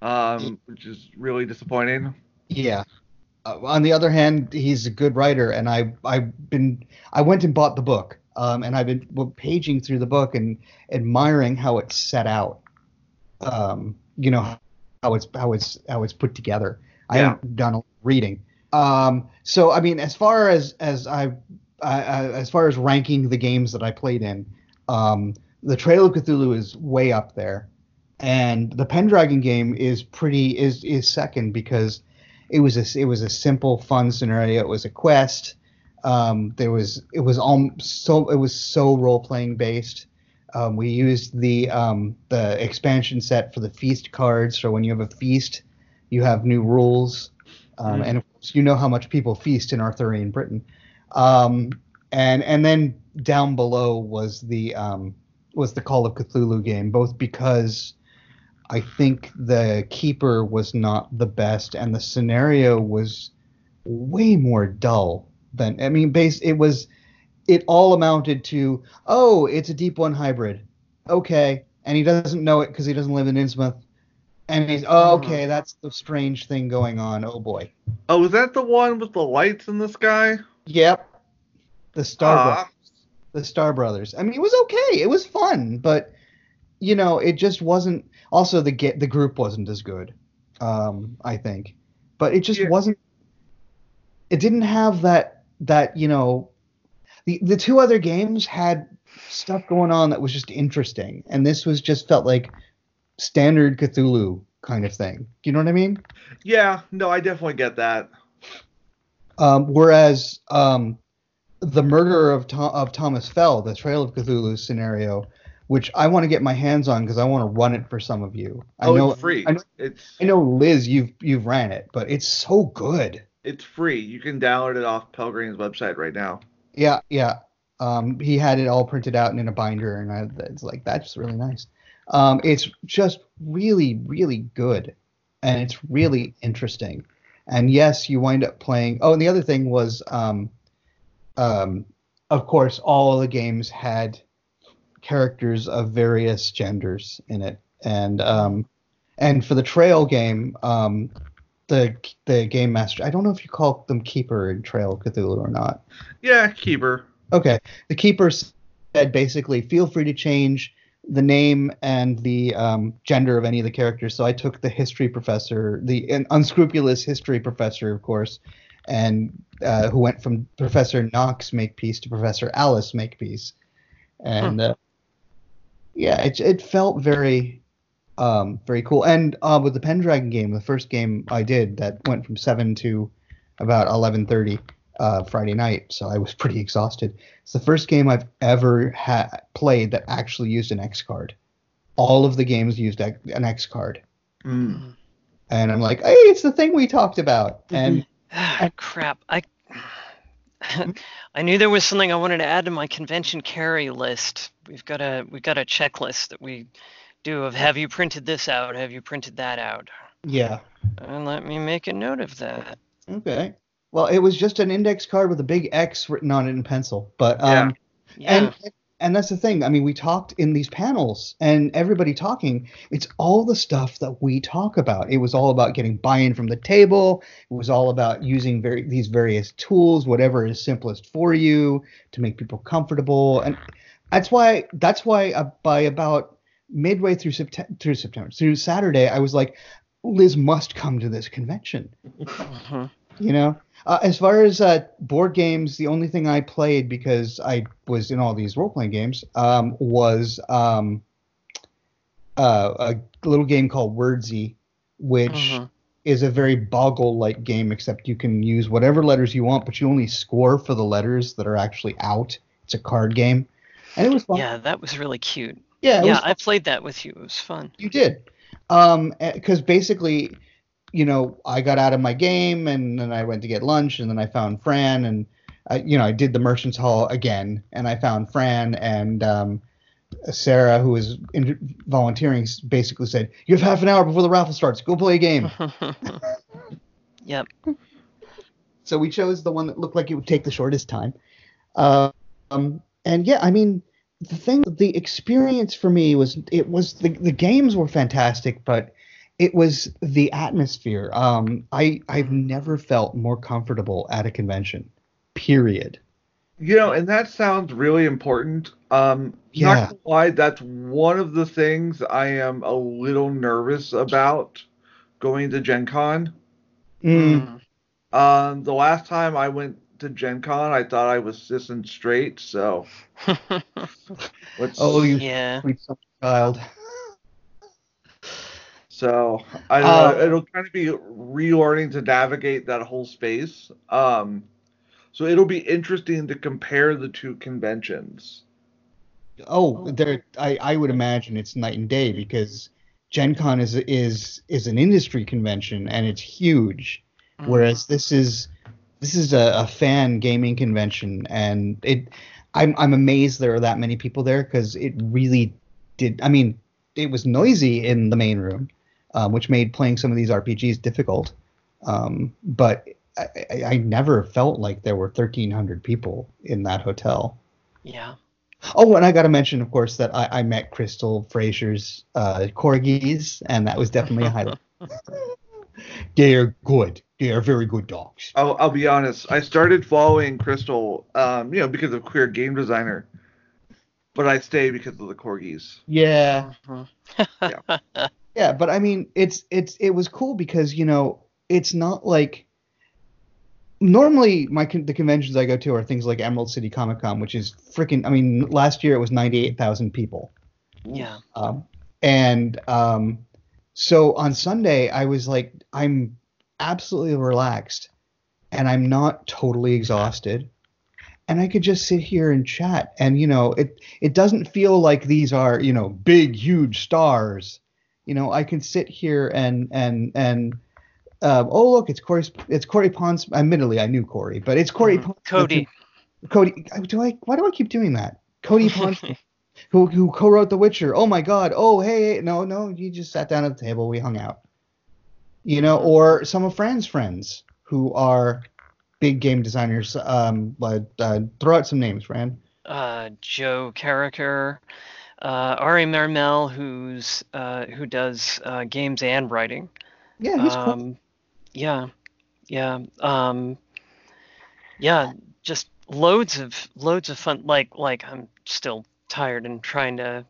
[SPEAKER 1] um, which is really disappointing.
[SPEAKER 2] Yeah. Uh, on the other hand, he's a good writer, and I I've been I went and bought the book, um, and I've been paging through the book and admiring how it's set out. Um, you know how it's how it's how it's put together. I haven't done a reading. Um, so I mean, as far as as I uh, as far as ranking the games that I played in, um, the Trail of Cthulhu is way up there, and the Pendragon game is pretty is is second because it was a it was a simple fun scenario. It was a quest. Um, there was it was all so it was so role playing based. Um, we used the um, the expansion set for the feast cards. So when you have a feast, you have new rules, um, mm-hmm. and of course you know how much people feast in Arthurian Britain. Um, and and then down below was the um, was the Call of Cthulhu game, both because I think the keeper was not the best, and the scenario was way more dull than I mean, base it was it all amounted to oh, it's a deep one hybrid, okay, and he doesn't know it because he doesn't live in Innsmouth. And he's oh uh-huh. okay, that's the strange thing going on. Oh boy.
[SPEAKER 1] Oh, is that the one with the lights in the sky?
[SPEAKER 2] Yep the Star uh. Brothers. The Star Brothers. I mean, it was okay. It was fun, but you know, it just wasn't. Also, the get the group wasn't as good. Um, I think, but it just yeah. wasn't. It didn't have that that you know, the the two other games had stuff going on that was just interesting, and this was just felt like standard Cthulhu kind of thing. Do you know what I mean?
[SPEAKER 1] Yeah, no, I definitely get that.
[SPEAKER 2] Um, whereas um, the murder of Tho- of Thomas Fell, the Trail of Cthulhu scenario, which I want to get my hands on because I want to run it for some of you. I
[SPEAKER 1] oh,
[SPEAKER 2] know
[SPEAKER 1] it's free.
[SPEAKER 2] I know,
[SPEAKER 1] It's
[SPEAKER 2] I know Liz, you've you've ran it, but it's so good.
[SPEAKER 1] it's free. You can download it off Pelgrane's website right now.
[SPEAKER 2] Yeah, yeah. Um, he had it all printed out and in a binder, and I, it's like that's really nice. Um, it's just really, really good, and it's really interesting. And yes, you wind up playing. Oh, and the other thing was, um, um, of course, all of the games had characters of various genders in it, and um, and for the Trail game, um, the the game master. I don't know if you call them Keeper in Trail of Cthulhu or not.
[SPEAKER 1] Yeah, Keeper.
[SPEAKER 2] Okay. The keeper said basically, feel free to change the name and the um, gender of any of the characters. So I took the history professor, the an unscrupulous history professor, of course, and uh, who went from Professor Knox Makepeace to Professor Alice Makepeace, and uh, yeah, it it felt very um, very cool. And uh, with the Pendragon game, the first game I did that went from seven to about eleven thirty uh, Friday night, so I was pretty exhausted. It's the first game I've ever ha- played that actually used an X card. All of the games used an X card,
[SPEAKER 1] Mm.
[SPEAKER 2] and I'm like, hey, it's the thing we talked about. And
[SPEAKER 3] Ah, crap. I I knew there was something I wanted to add to my convention carry list. We've got a we've got a checklist that we do of have you printed this out? Have you printed that out?
[SPEAKER 2] yeah,
[SPEAKER 3] And let me make a note of that.
[SPEAKER 2] okay. Well, it was just an index card with a big X written on it in pencil, but um,
[SPEAKER 3] Yeah.
[SPEAKER 2] and and that's the thing. I mean, we talked in these panels, and everybody talking. It's all the stuff that we talk about. It was all about getting buy-in from the table. It was all about using very these various tools, whatever is simplest for you, to make people comfortable. And that's why that's why uh, by about midway through September, through September, through Saturday, I was like, Liz must come to this convention
[SPEAKER 3] Mhm.
[SPEAKER 2] you know uh, as far as uh, board games the only thing i played because i was in all these role-playing games um, was um, uh, a little game called wordsy which
[SPEAKER 3] Mhm.
[SPEAKER 2] is a very boggle-like game except you can use whatever letters you want but you only score for the letters that are actually out it's a card game and it was fun
[SPEAKER 3] Yeah, that was really cute.
[SPEAKER 2] yeah,
[SPEAKER 3] Yeah, I played that with you. It was fun.
[SPEAKER 2] you did. Um, because basically, you know, I got out of my game and then I went to get lunch and then I found Fran and, I, you know, I did the Merchants Hall again and I found Fran and um, Sarah, who was in, volunteering, basically said, "You have half an hour before the raffle starts. Go play a game."
[SPEAKER 3] yep.
[SPEAKER 2] so we chose the one that looked like it would take the shortest time. Um, and yeah, I mean, the thing, the experience for me was it was the the games were fantastic, but it was the atmosphere. Um, I I've never felt more comfortable at a convention. Period.
[SPEAKER 1] You know, and that sounds really important. Um,
[SPEAKER 2] Yeah.
[SPEAKER 1] not gonna lie, that's one of the things I am a little nervous about going to Gen Con.
[SPEAKER 2] Mm,
[SPEAKER 3] Mm.
[SPEAKER 1] Um, the last time I went to Gen Con, I thought I was cis and straight, so let's
[SPEAKER 2] Oh, you
[SPEAKER 3] yeah.
[SPEAKER 2] sweet son of a child.
[SPEAKER 1] So I don't
[SPEAKER 2] Uh,
[SPEAKER 1] know, it'll kind of be relearning to navigate that whole space. Um, so it'll be interesting to compare the two conventions.
[SPEAKER 2] Oh, there. I, I would imagine it's night and day because Gen Con is is is an industry convention and it's huge, whereas this is this is a, a fan gaming convention and it. I'm I'm amazed there are that many people there because it really did. I mean, it was noisy in the main room, um, which made playing some of these RPGs difficult. Um, but I, I, I never felt like there were 1,300 people in that hotel.
[SPEAKER 3] Yeah.
[SPEAKER 2] Oh, and I got to mention, of course, that I, I met Crystal Frasier's uh, corgis, and that was definitely a highlight. They're good. They are very good dogs.
[SPEAKER 1] I'll, I'll be honest. I started following Crystal, um, you know, because of queer game designer, but I stay because of the corgis.
[SPEAKER 2] Yeah,
[SPEAKER 3] Mhm.
[SPEAKER 2] yeah, but I mean, it's it's it was cool because you know it's not like normally my con- the conventions I go to are things like Emerald City Comic Con, which is freaking. I mean, last year it was ninety eight thousand people.
[SPEAKER 3] yeah.
[SPEAKER 2] Um, and um, so on Sunday, I was like, I'm absolutely relaxed and I'm not totally exhausted. And I could just sit here and chat. And you know, it it doesn't feel like these are, you know, big, huge stars. You know, I can sit here and and and uh, oh look, it's Corey it's Corey Pons. Admittedly, I knew Corey, but it's Corey
[SPEAKER 3] Mhm.
[SPEAKER 2] Pons-
[SPEAKER 3] Cody.
[SPEAKER 2] Cody, do I? Why do I keep doing that? Cody Pons, who who co-wrote The Witcher. Oh my God. Oh hey, hey, no no, you just sat down at the table. We hung out. You know, or some of Fran's friends who are big game designers. Um, but uh, throw out some names, Fran.
[SPEAKER 3] uh, Joe Carriker, uh, Ari Marmell, who's uh, who does uh, games and writing.
[SPEAKER 2] Yeah, he's cool.
[SPEAKER 3] Um, yeah, yeah, um, yeah. Just loads of loads of fun. Like like I'm still tired and trying to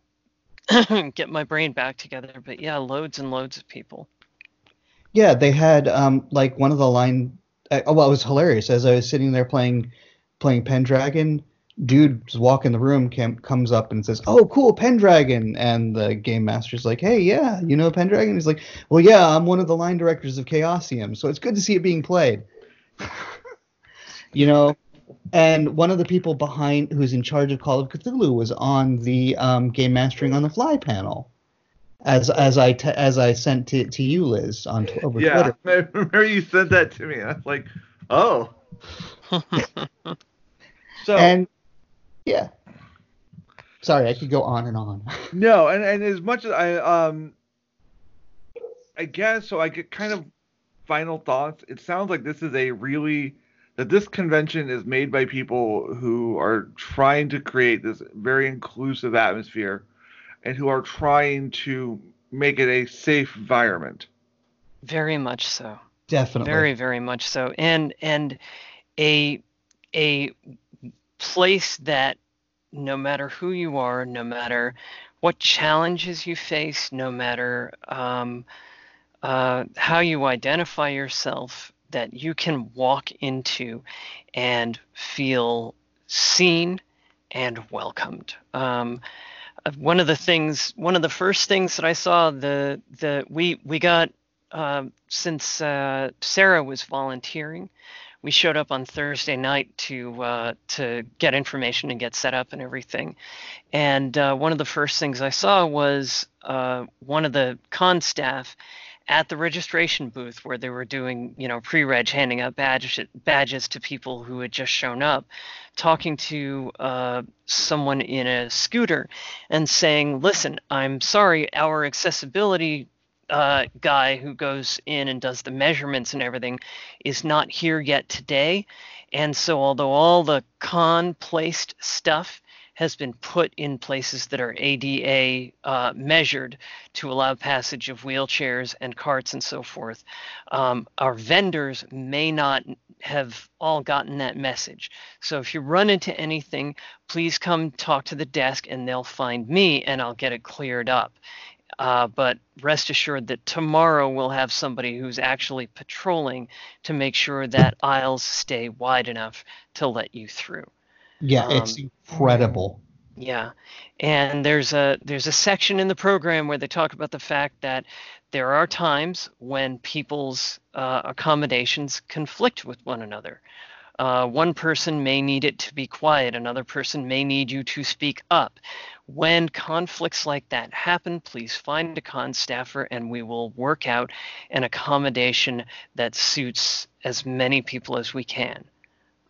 [SPEAKER 3] get my brain back together. But yeah, loads and loads of people.
[SPEAKER 2] Yeah, they had um like one of the line. Uh, well, it was hilarious as I was sitting there playing playing Pendragon. Dude was walking the room, cam- comes up and says, "Oh, cool, Pendragon!" And the game master's like, "Hey, yeah, you know Pendragon?" He's like, "Well, yeah, I'm one of the line directors of Chaosium, so it's good to see it being played." you know, and one of the people behind who's in charge of Call of Cthulhu was on the um, game mastering on the fly panel, as as I as I sent to, to you, Liz, on t- over
[SPEAKER 1] Yeah,
[SPEAKER 2] Twitter.
[SPEAKER 1] I remember you sent that to me. I was like, oh. So
[SPEAKER 2] And yeah, sorry, I could go on and on.
[SPEAKER 1] no, and, and as much as I um, I guess so. I get kind of final thoughts. It sounds like this is a really that this convention is made by people who are trying to create this very inclusive atmosphere, and who are trying to make it a safe environment.
[SPEAKER 3] Very much so.
[SPEAKER 2] Definitely.
[SPEAKER 3] Very, very much so. And and a a place that no matter who you are, no matter what challenges you face, no matter um, uh, how you identify yourself, that you can walk into and feel seen and welcomed. Um, uh, one of the things, one of the first things that I saw, the the we we got um, since uh, Sarah was volunteering, we showed up on Thursday night to uh, to get information and get set up and everything. And uh, one of the first things I saw was uh, one of the con staff at the registration booth where they were doing, you know, pre-reg, handing out badges badges to people who had just shown up, talking to uh, someone in a scooter and saying, "Listen, I'm sorry, our accessibility." Uh, guy who goes in and does the measurements and everything is not here yet today. And so, although all the con placed stuff has been put in places that are ADA uh, measured to allow passage of wheelchairs and carts and so forth, um, our vendors may not have all gotten that message. So, if you run into anything, please come talk to the desk and they'll find me and I'll get it cleared up. Uh, but rest assured that tomorrow we'll have somebody who's actually patrolling to make sure that aisles stay wide enough to let you through.
[SPEAKER 2] Yeah, it's
[SPEAKER 3] Um,
[SPEAKER 2] incredible.
[SPEAKER 3] Yeah, and there's a there's a section in the program where they talk about the fact that there are times when people's uh, accommodations conflict with one another. Uh, one person may need it to be quiet, another person may need you to speak up. When conflicts like that happen, please find a con staffer and we will work out an accommodation that suits as many people as we can.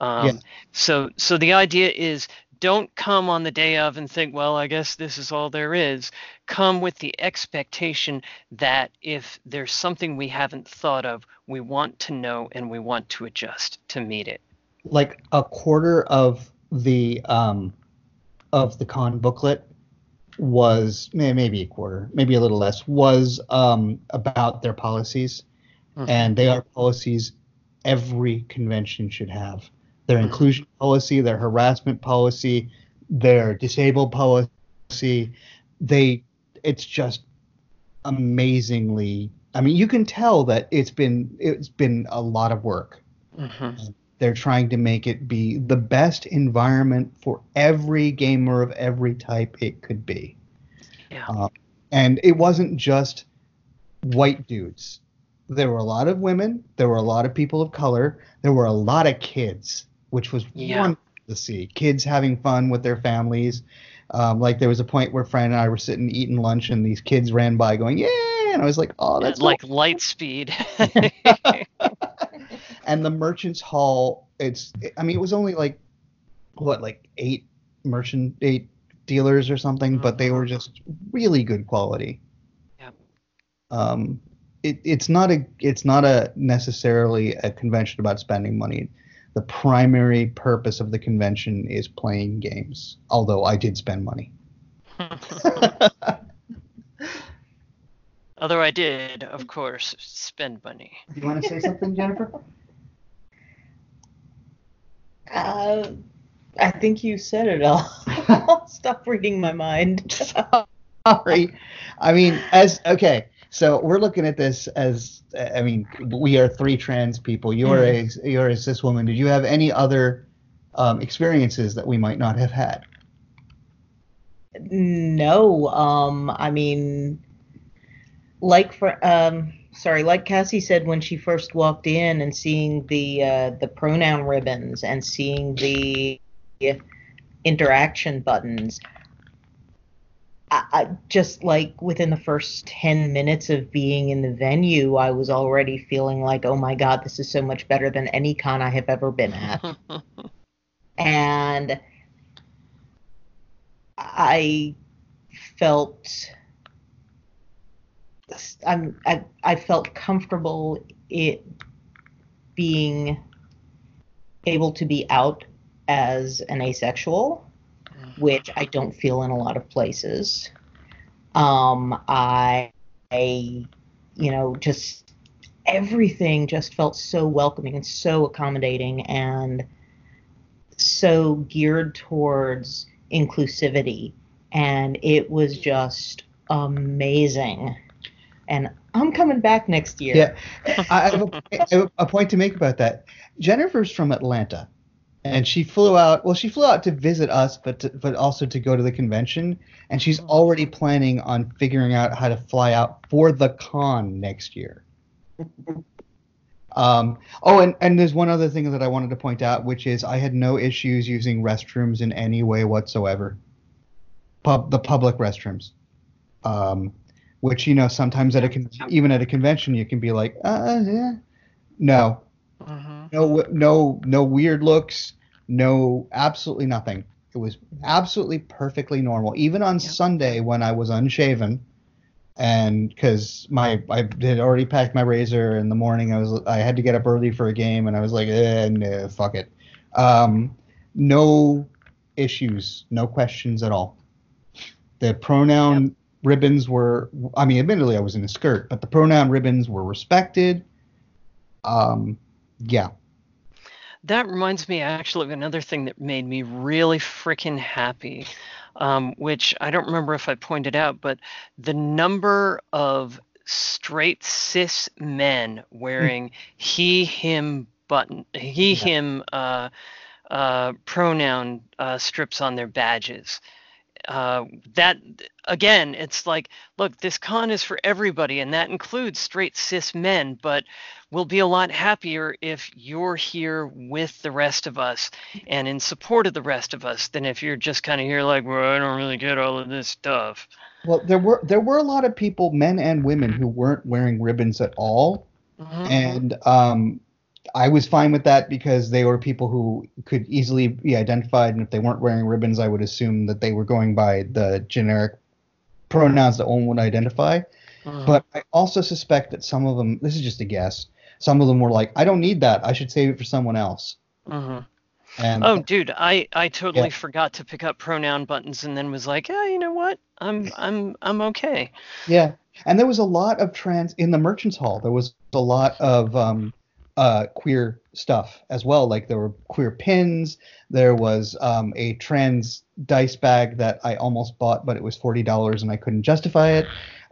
[SPEAKER 3] Um,
[SPEAKER 2] Yeah.
[SPEAKER 3] So, so the idea is don't come on the day of and think, well, I guess this is all there is. Come with the expectation that if there's something we haven't thought of, we want to know and we want to adjust to meet it.
[SPEAKER 2] Like a quarter of the um of the con booklet was maybe a quarter, maybe a little less, was um about their policies.
[SPEAKER 3] Mhm.
[SPEAKER 2] And they are policies every convention should have. Their
[SPEAKER 3] Mhm.
[SPEAKER 2] inclusion policy, their harassment policy, their disabled policy. They it's just amazingly I mean, you can tell that it's been it's been a lot of work.
[SPEAKER 3] Mhm.
[SPEAKER 2] They're trying to make it be the best environment for every gamer of every type it could be.
[SPEAKER 3] Yeah.
[SPEAKER 2] Uh, and it wasn't just white dudes. there were a lot of women, there were a lot of people of color, there were a lot of kids, which was
[SPEAKER 3] Yeah.
[SPEAKER 2] wonderful to see. Kids having fun with their families. Um, like there was a point where Fran and I were sitting eating lunch, and these kids ran by going, "Yeah!" And I was like, "Oh, that's
[SPEAKER 3] like light speed.
[SPEAKER 2] and the merchants hall it's i mean it was only like what like eight merchant eight dealers or something but they were just really good quality.
[SPEAKER 3] Yeah
[SPEAKER 2] um it, it's not a it's not a necessarily a convention about spending money. The primary purpose of the convention is playing games although i did spend money.
[SPEAKER 3] Although I did, of course, spend money.
[SPEAKER 2] do you want to say something jennifer
[SPEAKER 4] Uh, I think you said it all. Stop reading my mind.
[SPEAKER 2] sorry. I mean, as okay, so we're looking at this as I mean, we are three trans people. You're a you're a cis woman. Did you have any other um, experiences that we might not have had?
[SPEAKER 4] No, um, I mean, like for um, sorry, like Cassie said when she first walked in and seeing the uh, the pronoun ribbons and seeing the interaction buttons. I, I just like within the first 10 minutes of being in the venue, I was already feeling like, oh my God, this is so much better than any con I have ever been at. and I felt I'm I, I felt comfortable it being able to be out as an asexual, which I don't feel in a lot of places. Um, I, I, you know, just everything just felt so welcoming and so accommodating and so geared towards inclusivity. And it was just amazing. And I'm coming back next year.
[SPEAKER 2] Yeah, I have a, I have a point to make about that. Jennifer's from Atlanta, and she flew out. Well, she flew out to visit us, but to, but also to go to the convention. And she's already planning on figuring out how to fly out for the con next year. Um, oh, and, and there's one other thing that I wanted to point out, which is I had no issues using restrooms in any way whatsoever. Pub, the public restrooms. Um, which you know sometimes at a con- even at a convention you can be like, uh, yeah, no,
[SPEAKER 3] Mhm.
[SPEAKER 2] no, no, no weird looks, no, absolutely nothing. It was absolutely perfectly normal. Even on Sunday when I was unshaven, and because my I had already packed my razor in the morning, I was I had to get up early for a game, and I was like, eh, no, fuck it. Um, no issues, no questions at all. The pronoun ribbons were, I mean, admittedly I was in a skirt, but the pronoun ribbons were respected. Um, yeah.
[SPEAKER 3] That reminds me actually of another thing that made me really freaking happy, um, which I don't remember if I pointed out, but the number of straight cis men wearing he, him button, he,
[SPEAKER 2] Yeah.
[SPEAKER 3] him uh, uh, pronoun uh, strips on their badges. Uh, that again, it's like, look, this con is for everybody, and that includes straight cis men, but we'll be a lot happier if you're here with the rest of us and in support of the rest of us than if you're just kind of here like, well, I don't really get all of this stuff.
[SPEAKER 2] Well, there were there were a lot of people, men and women, who weren't wearing ribbons at all,
[SPEAKER 3] Mhm.
[SPEAKER 2] and um, I was fine with that because they were people who could easily be identified, and if they weren't wearing ribbons, I would assume that they were going by the generic pronouns that one would identify.
[SPEAKER 3] Mhm.
[SPEAKER 2] But I also suspect that some of them, this is just a guess, some of them were like, I don't need that. I should save it for someone else.
[SPEAKER 3] Mhm.
[SPEAKER 2] And
[SPEAKER 3] Oh, dude, I I totally
[SPEAKER 2] Yeah.
[SPEAKER 3] forgot to pick up pronoun buttons and then was like, yeah, you know what? I'm I'm I'm okay.
[SPEAKER 2] Yeah, and there was a lot of trans in the merchants hall. There was a lot of um, uh, queer stuff as well. Like there were queer pins. There was um, a trans dice bag that I almost bought, but it was forty dollars and I couldn't justify it.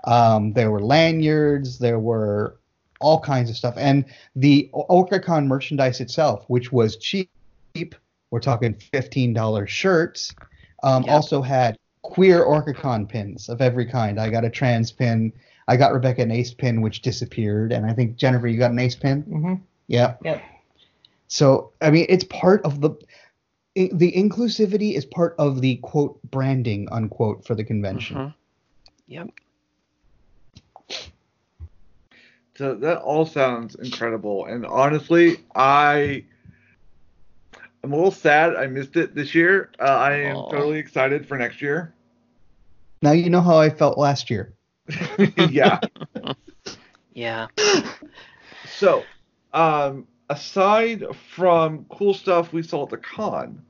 [SPEAKER 2] Um, there were lanyards. There were all kinds of stuff, and the OrcaCon merchandise itself, which was cheap. We're talking fifteen dollars shirts. Um,
[SPEAKER 3] Yep.
[SPEAKER 2] Also had queer OrcaCon pins of every kind. I got a trans pin. I got Rebecca an ace pin, which disappeared, and I think Jennifer, you got an ace pin.
[SPEAKER 4] hmm
[SPEAKER 2] Yeah.
[SPEAKER 4] Yep.
[SPEAKER 2] So I mean, it's part of the the inclusivity is part of the quote branding unquote for the convention.
[SPEAKER 3] Mhm. Yep.
[SPEAKER 1] So that all sounds incredible. And honestly, I I'm a little sad I missed it this year. Uh, I am
[SPEAKER 3] Aw.
[SPEAKER 1] totally excited for next year.
[SPEAKER 2] Now you know how I felt last year.
[SPEAKER 1] yeah.
[SPEAKER 3] Yeah.
[SPEAKER 1] So, um, aside from cool stuff we saw at the con,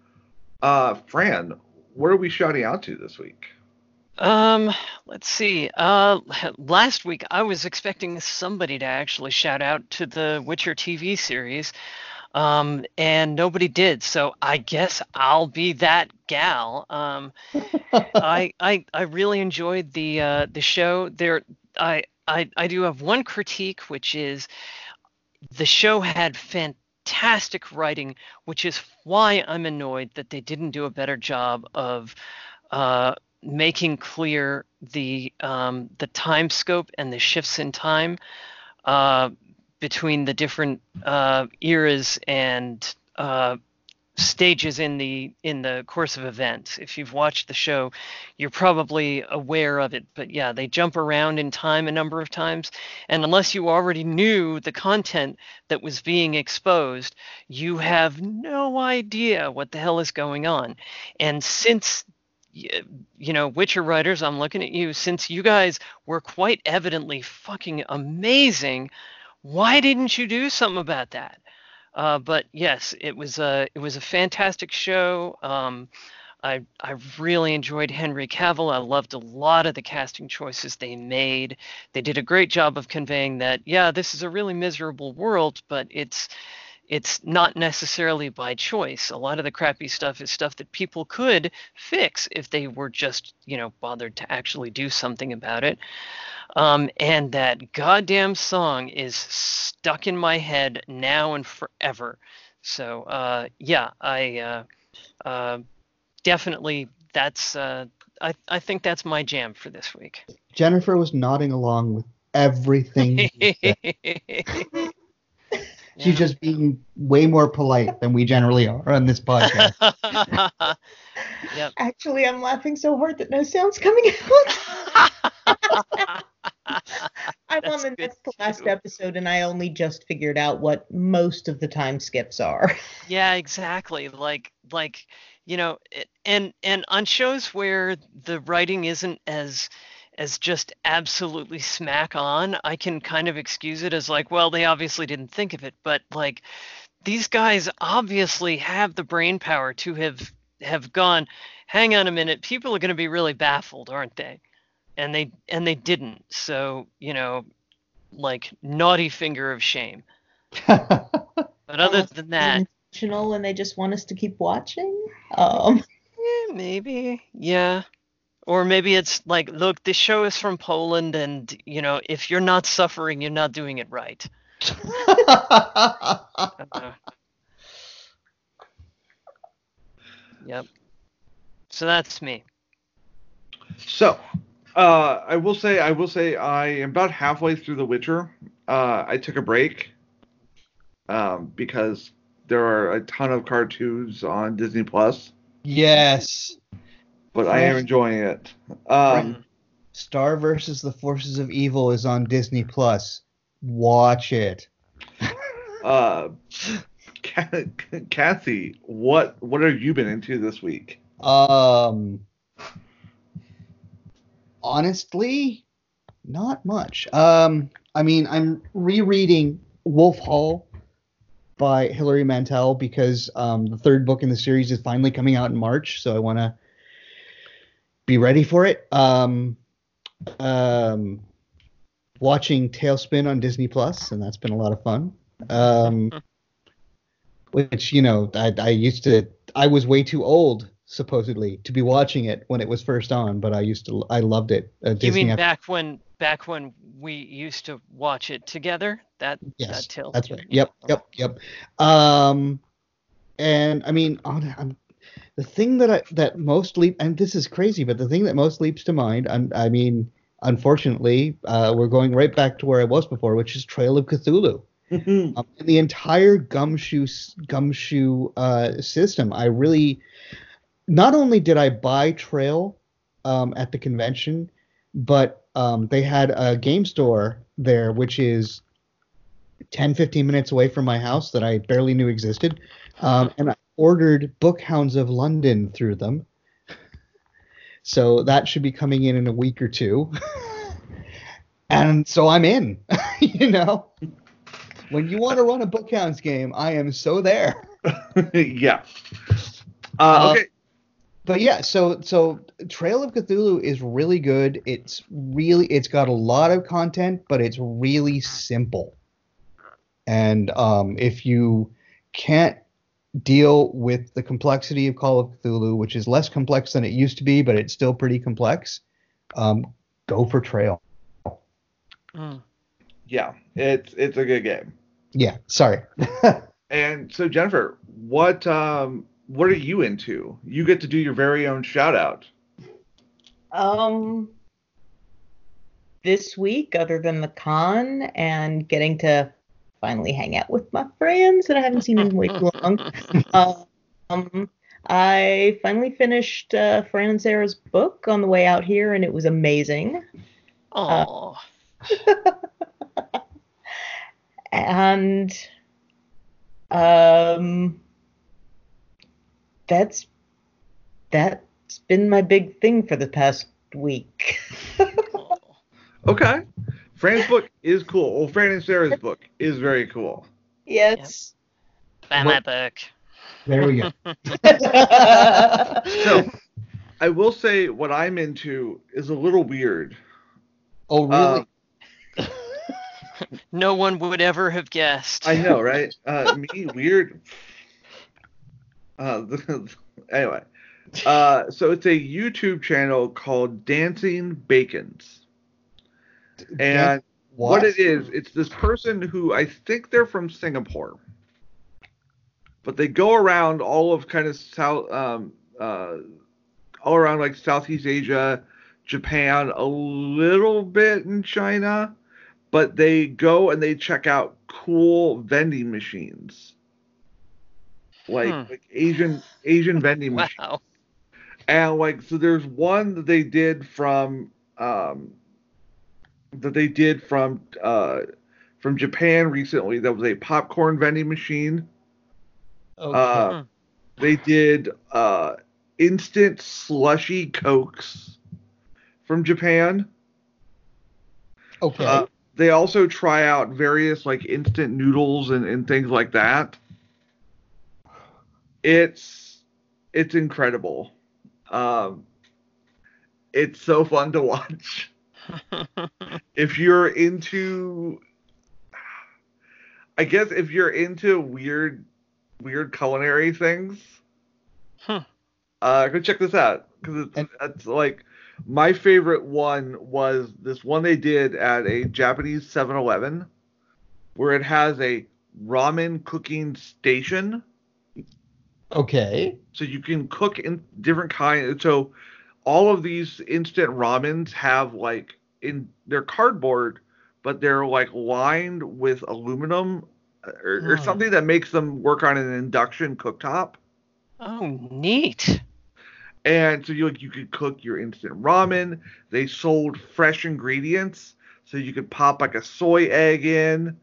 [SPEAKER 1] uh, Fran, what are we shouting out to this week?
[SPEAKER 3] Um, let's see. Uh, last week I was expecting somebody to actually shout out to the Witcher TV series, um, and nobody did. So I guess I'll be that gal. Um, I I I really enjoyed the uh, the show. There, I I I do have one critique, which is the show had fantastic writing, which is why I'm annoyed that they didn't do a better job of uh, making clear the um, the time scope and the shifts in time uh, between the different uh, eras and uh, stages in the in the course of events. If you've watched the show, you're probably aware of it. But yeah, they jump around in time a number of times, and unless you already knew the content that was being exposed, you have no idea what the hell is going on. And since you know, Witcher writers, I'm looking at you. Since you guys were quite evidently fucking amazing, why didn't you do something about that? Uh, but yes, it was a it was a fantastic show. Um, I I really enjoyed Henry Cavill. I loved a lot of the casting choices they made. They did a great job of conveying that yeah, this is a really miserable world, but it's it's not necessarily by choice. A lot of the crappy stuff is stuff that people could fix if they were just, you know, bothered to actually do something about it. Um, and that goddamn song is stuck in my head now and forever. So uh, yeah, I uh, uh, definitely that's uh, I I think that's my jam for this week.
[SPEAKER 2] Jennifer was nodding along with everything. you said. She's just being way more polite than we generally are on this podcast.
[SPEAKER 3] yep.
[SPEAKER 4] Actually, I'm laughing so hard that no sound's coming out. I'm
[SPEAKER 3] That's
[SPEAKER 4] on the next to last episode, and I only just figured out what most of the time skips are.
[SPEAKER 3] Yeah, exactly. Like like you know, and and on shows where the writing isn't as as just absolutely smack on, I can kind of excuse it as like, well, they obviously didn't think of it, but like these guys obviously have the brain power to have have gone, hang on a minute, people are going to be really baffled, aren't they? And they and they didn't. So, you know, like naughty finger of shame. But other than that,
[SPEAKER 4] Intentional, and they just want us to keep watching. Um,
[SPEAKER 3] Eh, maybe, yeah. Or maybe it's like, look, this show is from Poland, and you know, if you're not suffering, you're not doing it right. Uh, yep. So that's me.
[SPEAKER 1] So, uh, I will say, I will say, I am about halfway through The Witcher. Uh, I took a break um, because there are a ton of cartoons on Disney Plus,
[SPEAKER 2] yes.
[SPEAKER 1] But I am enjoying it. Um,
[SPEAKER 2] Star versus the Forces of Evil is on Disney Plus. Watch it.
[SPEAKER 1] uh, Kathy, what what have you been into this week?
[SPEAKER 2] Um honestly, not much. Um I mean, I'm rereading Wolf Hall by Hilary Mantel because um, the third book in the series is finally coming out in March, so I want to be ready for it. Um, um, watching TaleSpin on Disney Plus, and that's been a lot of fun. Um, which you know, I, I used to, I was way too old supposedly to be watching it when it was first on, but I used to, I loved it. Uh,
[SPEAKER 3] You
[SPEAKER 2] Disney
[SPEAKER 3] mean
[SPEAKER 2] F-
[SPEAKER 3] back when back when we used to watch it together? That
[SPEAKER 2] Yes,
[SPEAKER 3] that tail.
[SPEAKER 2] That's right. Yep, yep, yep. Um, and I mean, on, I'm, the thing that I that most leap, and this is crazy, but the thing that most leaps to mind, I'm, I mean, unfortunately, uh, we're going right back to where I was before, which is Trail of Cthulhu. Um, the entire gumshoe gumshoe uh, system, I really not only did I buy Trail um, at the convention, but um, they had a game store there, which is 10, 15 minutes away from my house that I barely knew existed. Um, and I ordered Bookhounds of London through them. So that should be coming in in a week or two. and so I'm in, you know. When you want to run a Bookhounds game, I am so there.
[SPEAKER 1] yeah. Uh,
[SPEAKER 2] Uh,
[SPEAKER 1] okay.
[SPEAKER 2] but yeah, so so Trail of Cthulhu is really good. It's really it's got a lot of content, but it's really simple. And um, if you can't deal with the complexity of Call of Cthulhu, which is less complex than it used to be, but it's still pretty complex, um, go for Trail.
[SPEAKER 3] Mm.
[SPEAKER 1] Yeah. It's it's a good game.
[SPEAKER 2] Yeah, sorry.
[SPEAKER 1] And so Jennifer, what um what are you into? You get to do your very own shout out.
[SPEAKER 4] Um, this week, other than the con and getting to finally hang out with my friends that I haven't seen in way too long, um, I finally finished uh, Fran and Sarah's book on the way out here, and it was amazing.
[SPEAKER 3] Oh,
[SPEAKER 4] And um, that's that's been my big thing for the past week.
[SPEAKER 1] Okay. Fran's book is cool. Well, Fran and Sarah's book is very cool.
[SPEAKER 4] yes.
[SPEAKER 3] buy my book.
[SPEAKER 2] there we go.
[SPEAKER 1] So I will say what I'm into is a little weird.
[SPEAKER 2] oh, really?
[SPEAKER 1] Um,
[SPEAKER 3] No one would ever have guessed.
[SPEAKER 1] I know, right? Uh, me weird. Uh, anyway, uh, so it's a YouTube channel called Dancing Bacons, and what it is, it's this person who I think they're from Singapore, but they go around all of kind of south, um, uh, all around like Southeast Asia, Japan, a little bit in China, but they go and they check out cool vending machines, like
[SPEAKER 3] Hmm.
[SPEAKER 1] like Asian Asian vending machines. And like, so there's one that they did from, um, that they did from, uh, from Japan recently. That was a popcorn vending machine.
[SPEAKER 2] Okay.
[SPEAKER 1] Uh, they did uh, instant slushy cokes from Japan.
[SPEAKER 2] okay.
[SPEAKER 1] Uh, they also try out various like instant noodles and, and things like that. It's it's incredible. Um, it's so fun to watch. if you're into I guess if you're into weird weird culinary things,
[SPEAKER 3] Huh.
[SPEAKER 1] uh, go check this out because it's,
[SPEAKER 2] And-
[SPEAKER 1] it's like my favorite one was this one they did at a Japanese 7-Eleven where it has a ramen cooking station
[SPEAKER 2] okay.
[SPEAKER 1] so you can cook in different kinds so all of these instant ramens have like in their cardboard but they're like lined with aluminum or, or
[SPEAKER 3] Hmm.
[SPEAKER 1] something that makes them work on an induction cooktop
[SPEAKER 3] oh, neat.
[SPEAKER 1] and so you like you could cook your instant ramen they sold fresh ingredients so you could pop like a soy egg in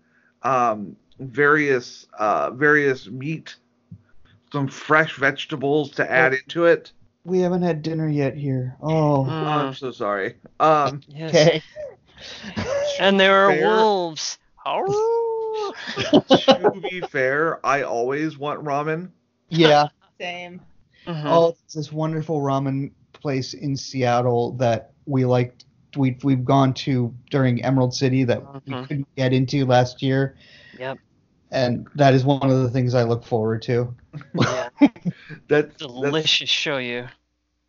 [SPEAKER 1] um various uh various meat some fresh vegetables to add into it
[SPEAKER 2] We haven't had dinner yet here. Oh.
[SPEAKER 1] Oh, I'm so sorry. Um,
[SPEAKER 3] Yes.
[SPEAKER 2] Okay.
[SPEAKER 3] And there are
[SPEAKER 1] Fair.
[SPEAKER 3] wolves. Oh.
[SPEAKER 1] to be fair, I always want ramen.
[SPEAKER 2] yeah.
[SPEAKER 4] Same.
[SPEAKER 3] Mhm.
[SPEAKER 2] Oh, it's this wonderful ramen place in Seattle that we liked. We we've gone to during Emerald City that we
[SPEAKER 3] Mhm.
[SPEAKER 2] couldn't get into last year,
[SPEAKER 3] Yep.
[SPEAKER 2] And that is one of the things I look forward to.
[SPEAKER 3] Yeah.
[SPEAKER 1] That's that's,
[SPEAKER 3] Delicious show you.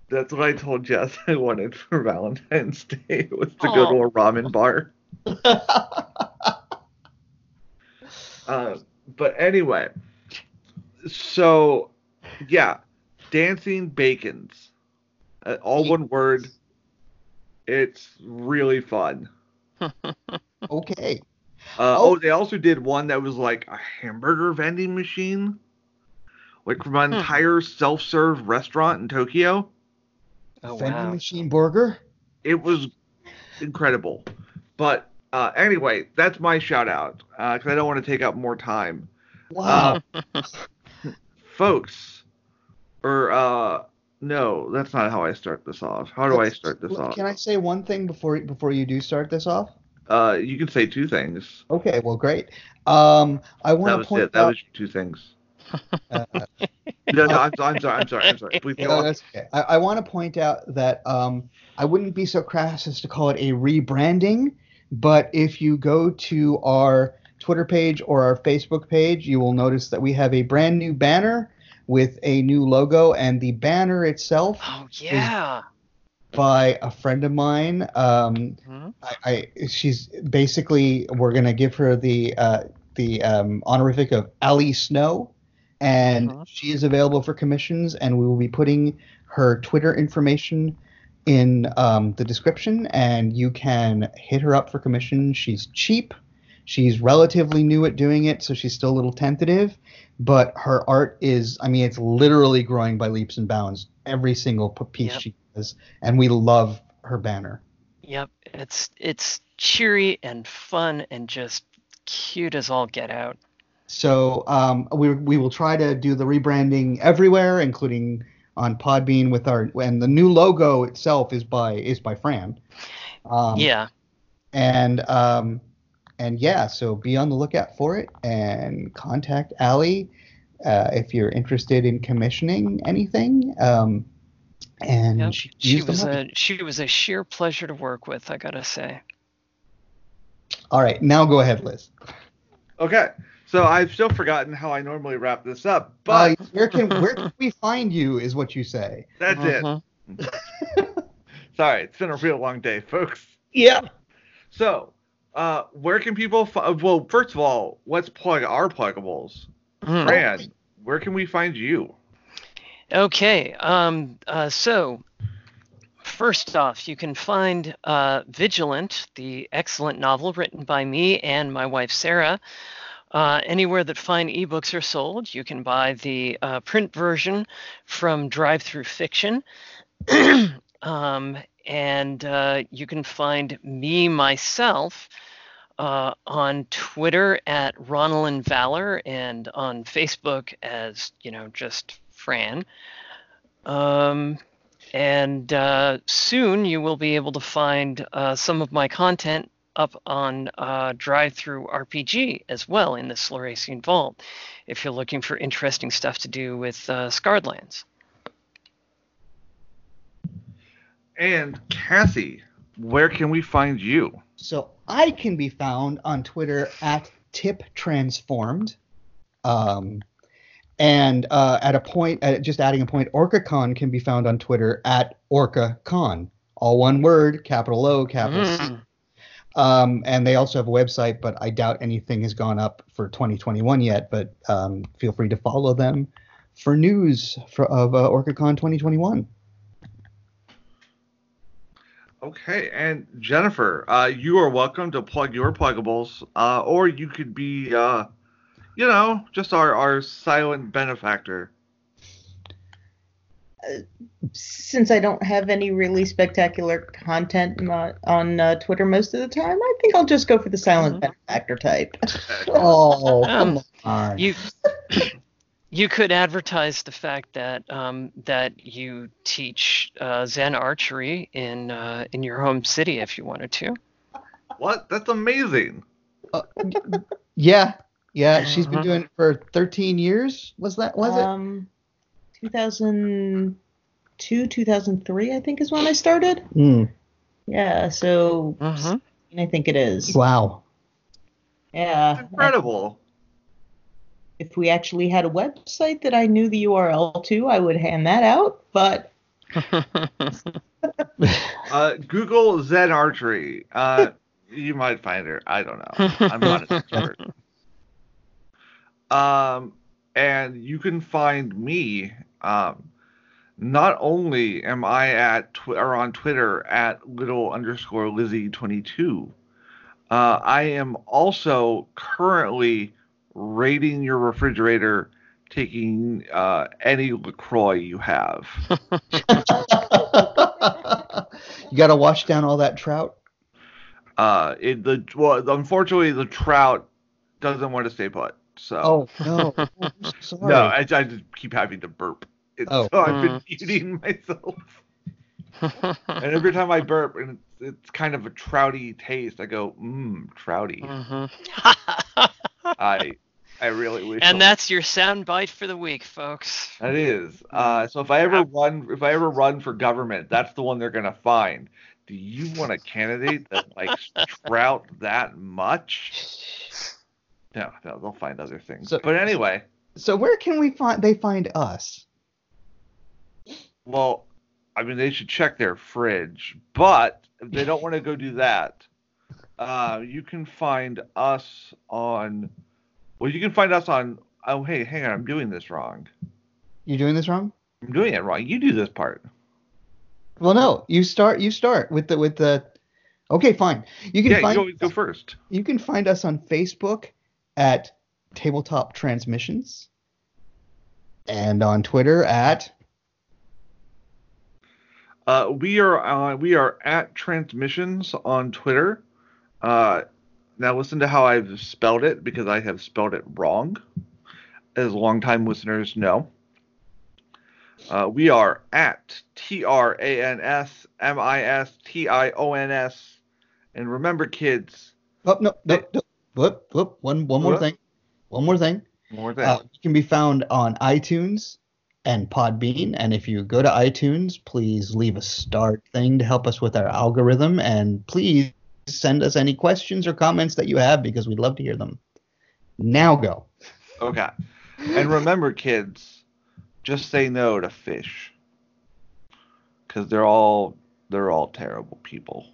[SPEAKER 1] that's what I told Jess I wanted for Valentine's Day was to go to a ramen bar. Uh, but anyway, so yeah, dancing bacons, uh, all one word. It's really fun.
[SPEAKER 2] Okay.
[SPEAKER 1] Uh,
[SPEAKER 2] Oh.
[SPEAKER 1] oh. they also did one that was like a hamburger vending machine, like from an
[SPEAKER 3] Hmm.
[SPEAKER 1] entire self-serve restaurant in Tokyo.
[SPEAKER 3] Oh
[SPEAKER 2] Vending
[SPEAKER 3] wow.
[SPEAKER 2] machine burger.
[SPEAKER 1] It was incredible. But uh, anyway, that's my shout out because I don't want to take up more time.
[SPEAKER 2] Wow.
[SPEAKER 1] folks or uh no that's not how i start this off how do i start this off
[SPEAKER 2] Can I say one thing before before you do start this off?
[SPEAKER 1] Uh you can say two things
[SPEAKER 2] Okay, well, great. Um, I want to
[SPEAKER 1] was
[SPEAKER 2] point
[SPEAKER 1] it that
[SPEAKER 2] out.
[SPEAKER 1] was two things
[SPEAKER 2] uh,
[SPEAKER 1] no no i'm, I'm sorry i'm sorry i'm sorry please
[SPEAKER 2] no, that's okay. I, I want to point out that um, I wouldn't be so crass as to call it a rebranding, but if you go to our Twitter page or our Facebook page, you will notice that we have a brand new banner with a new logo, and the banner itself
[SPEAKER 3] Oh yeah.
[SPEAKER 2] By a friend of mine. Um,
[SPEAKER 3] Mhm.
[SPEAKER 2] I, I she's basically we're gonna give her the uh, the um, honorific of Ali Snow, and
[SPEAKER 3] Mhm.
[SPEAKER 2] she is available for commissions, and we will be putting her Twitter information in um, the description, and you can hit her up for commission. She's cheap. She's relatively new at doing it, so she's still a little tentative. But her art is, I mean, it's literally growing by leaps and bounds. Every single piece
[SPEAKER 3] Yep.
[SPEAKER 2] she does, and we love her banner.
[SPEAKER 3] Yep. It's it's cheery and fun and just cute as all get out.
[SPEAKER 2] So um, we we will try to do the rebranding everywhere, including on Podbean with our and the new logo itself is by is by Fran. Um,
[SPEAKER 3] yeah.
[SPEAKER 2] And um, and yeah, so be on the lookout for it and contact Allie uh, if you're interested in commissioning anything. Um, and
[SPEAKER 3] Yep.
[SPEAKER 2] she,
[SPEAKER 3] She was a she was a sheer pleasure to work with, I gotta say.
[SPEAKER 2] All right, now go ahead, Liz.
[SPEAKER 1] okay so i've still forgotten how i normally wrap this up but
[SPEAKER 2] Uh, where can where can we find you? Is what you say.
[SPEAKER 1] that's it
[SPEAKER 3] Mhm.
[SPEAKER 1] sorry it's been a real long day folks
[SPEAKER 2] Yeah.
[SPEAKER 1] so uh where can people fi- well first of all let's plug our pluggables
[SPEAKER 3] Mhm.
[SPEAKER 1] fran where can we find you
[SPEAKER 3] Okay. Um, uh, so, first off, you can find uh, Vigilant, the excellent novel written by me and my wife Sarah, uh, anywhere that fine ebooks are sold. You can buy the uh, print version from DriveThruFiction. um, and uh, you can find me myself uh, on Twitter at Ronald Valor and on Facebook as, you know, just Fran. Um, and uh, soon you will be able to find uh, some of my content up on uh, DriveThruRPG as well in the Slorasian Vault if you're looking for interesting stuff to do with uh,
[SPEAKER 1] And Kathy, where can we find you?
[SPEAKER 2] So I can be found on Twitter at tip transformed. Um, and uh, at a point, uh, just adding a point, OrcaCon can be found on Twitter at OrcaCon. All one word, capital O, capital C.
[SPEAKER 3] Mm.
[SPEAKER 2] Um, and they also have a website, but I doubt anything has gone up for 2021 yet. But um, feel free to follow them for news for, of uh, OrcaCon 2021.
[SPEAKER 1] Okay, and Jennifer, uh, you are welcome to plug your pluggables, uh, or you could be, uh, you know, just our, our silent benefactor.
[SPEAKER 4] Since I don't have any really spectacular content on, on uh, Twitter most of the time, I think I'll just go for the silent
[SPEAKER 3] Mhm.
[SPEAKER 4] benefactor type.
[SPEAKER 2] Oh,
[SPEAKER 3] Um,
[SPEAKER 2] come on.
[SPEAKER 3] You you could advertise the fact that um, that you teach uh, Zen archery in uh, in your home city if you wanted to.
[SPEAKER 1] What? That's amazing.
[SPEAKER 2] Uh, yeah, yeah. She's been
[SPEAKER 3] Uh-huh.
[SPEAKER 2] doing it for 13 years. Was that? Was it?
[SPEAKER 4] um, 2002, 2003, I think is when I started.
[SPEAKER 2] Hmm.
[SPEAKER 4] Yeah, so
[SPEAKER 3] Mhm.
[SPEAKER 4] I think it is.
[SPEAKER 2] Wow.
[SPEAKER 4] Yeah.
[SPEAKER 1] Incredible.
[SPEAKER 4] If we actually had a website that I knew the URL to, I would hand that out. But
[SPEAKER 1] Uh, Google Zen Archery. Uh, you might find her. I don't know. I'm not an expert. Um, and you can find me um, not only am I at tw- or on Twitter at little underscore Lizzie twenty two, uh, I am also currently raiding your refrigerator, taking uh, any Lacroix you have.
[SPEAKER 2] you got to wash down all that trout.
[SPEAKER 1] Uh, it the well, unfortunately the trout doesn't want to stay put. So
[SPEAKER 2] Oh no, Oh, I'm sorry.
[SPEAKER 1] no, I, I just keep having to burp. It's,
[SPEAKER 2] Oh.
[SPEAKER 1] So I've been
[SPEAKER 3] Mm.
[SPEAKER 1] eating myself. And every time I burp, and it's, it's kind of a trouty taste, I go, mmm, trouty.
[SPEAKER 3] Mhm.
[SPEAKER 1] I I really wish.
[SPEAKER 3] and
[SPEAKER 1] I-
[SPEAKER 3] that's your sound bite for the week, folks.
[SPEAKER 1] that is. Uh, so if I ever run, if I ever run for government, that's the one they're gonna find. Do you want a candidate that likes trout that much? No, no, they'll find other things.
[SPEAKER 2] So-
[SPEAKER 1] but anyway,
[SPEAKER 2] So where can we find? They find us.
[SPEAKER 1] well, I mean, they should check their fridge. But if they don't want to go do that, uh, you can find us on. Well, you can find us on. Oh, hey, hang on, I'm doing this wrong.
[SPEAKER 2] You doing this wrong?
[SPEAKER 1] I'm doing it wrong. You do this part.
[SPEAKER 2] Well, no. You start. You start with the with the. Okay, fine. You can
[SPEAKER 1] Yeah,
[SPEAKER 2] find
[SPEAKER 1] you go, go first.
[SPEAKER 2] you can find us on Facebook at Tabletop Transmissions, and on Twitter at
[SPEAKER 1] Uh, we are uh, we are at transmissions on Twitter. Uh, now listen to how I've spelled it because I have spelled it wrong, as longtime listeners know. Uh, we are at T R A N S M I S T I O N S, and remember, kids,
[SPEAKER 2] oh no no, no whoop whoop one one more thing, one more thing.
[SPEAKER 1] more than
[SPEAKER 2] Uh, you can be found on iTunes and Podbean. And if you go to iTunes, please leave a start thing to help us with our algorithm. And please send us any questions or comments that you have because we'd love to hear them. Now go.
[SPEAKER 1] okay. And remember, kids, just say no to fish, because they're all they're all terrible people.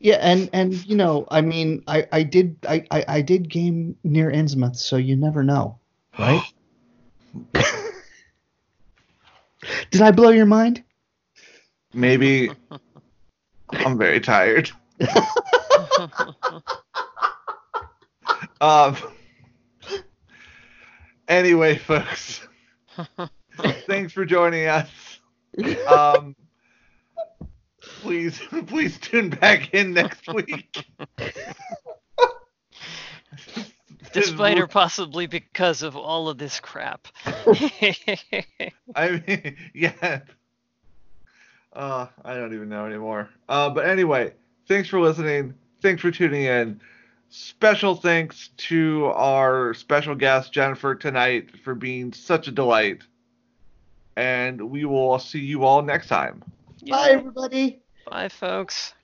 [SPEAKER 2] Yeah, and and you know, I mean, I I did I I, I did game near Innsmouth, so you never know, right? did I blow your mind?
[SPEAKER 1] Maybe I'm very tired. Um. Anyway, folks, thanks for joining us. Um. Please, please tune back in next week.
[SPEAKER 3] Despite or possibly because of all of this crap.
[SPEAKER 1] I mean, yeah. Uh, I don't even know anymore. Uh, but anyway, thanks for listening. Thanks for tuning in. Special thanks to our special guest Jennifer tonight for being such a delight. And we will see you all next time.
[SPEAKER 2] Bye, everybody.
[SPEAKER 3] Bye, folks.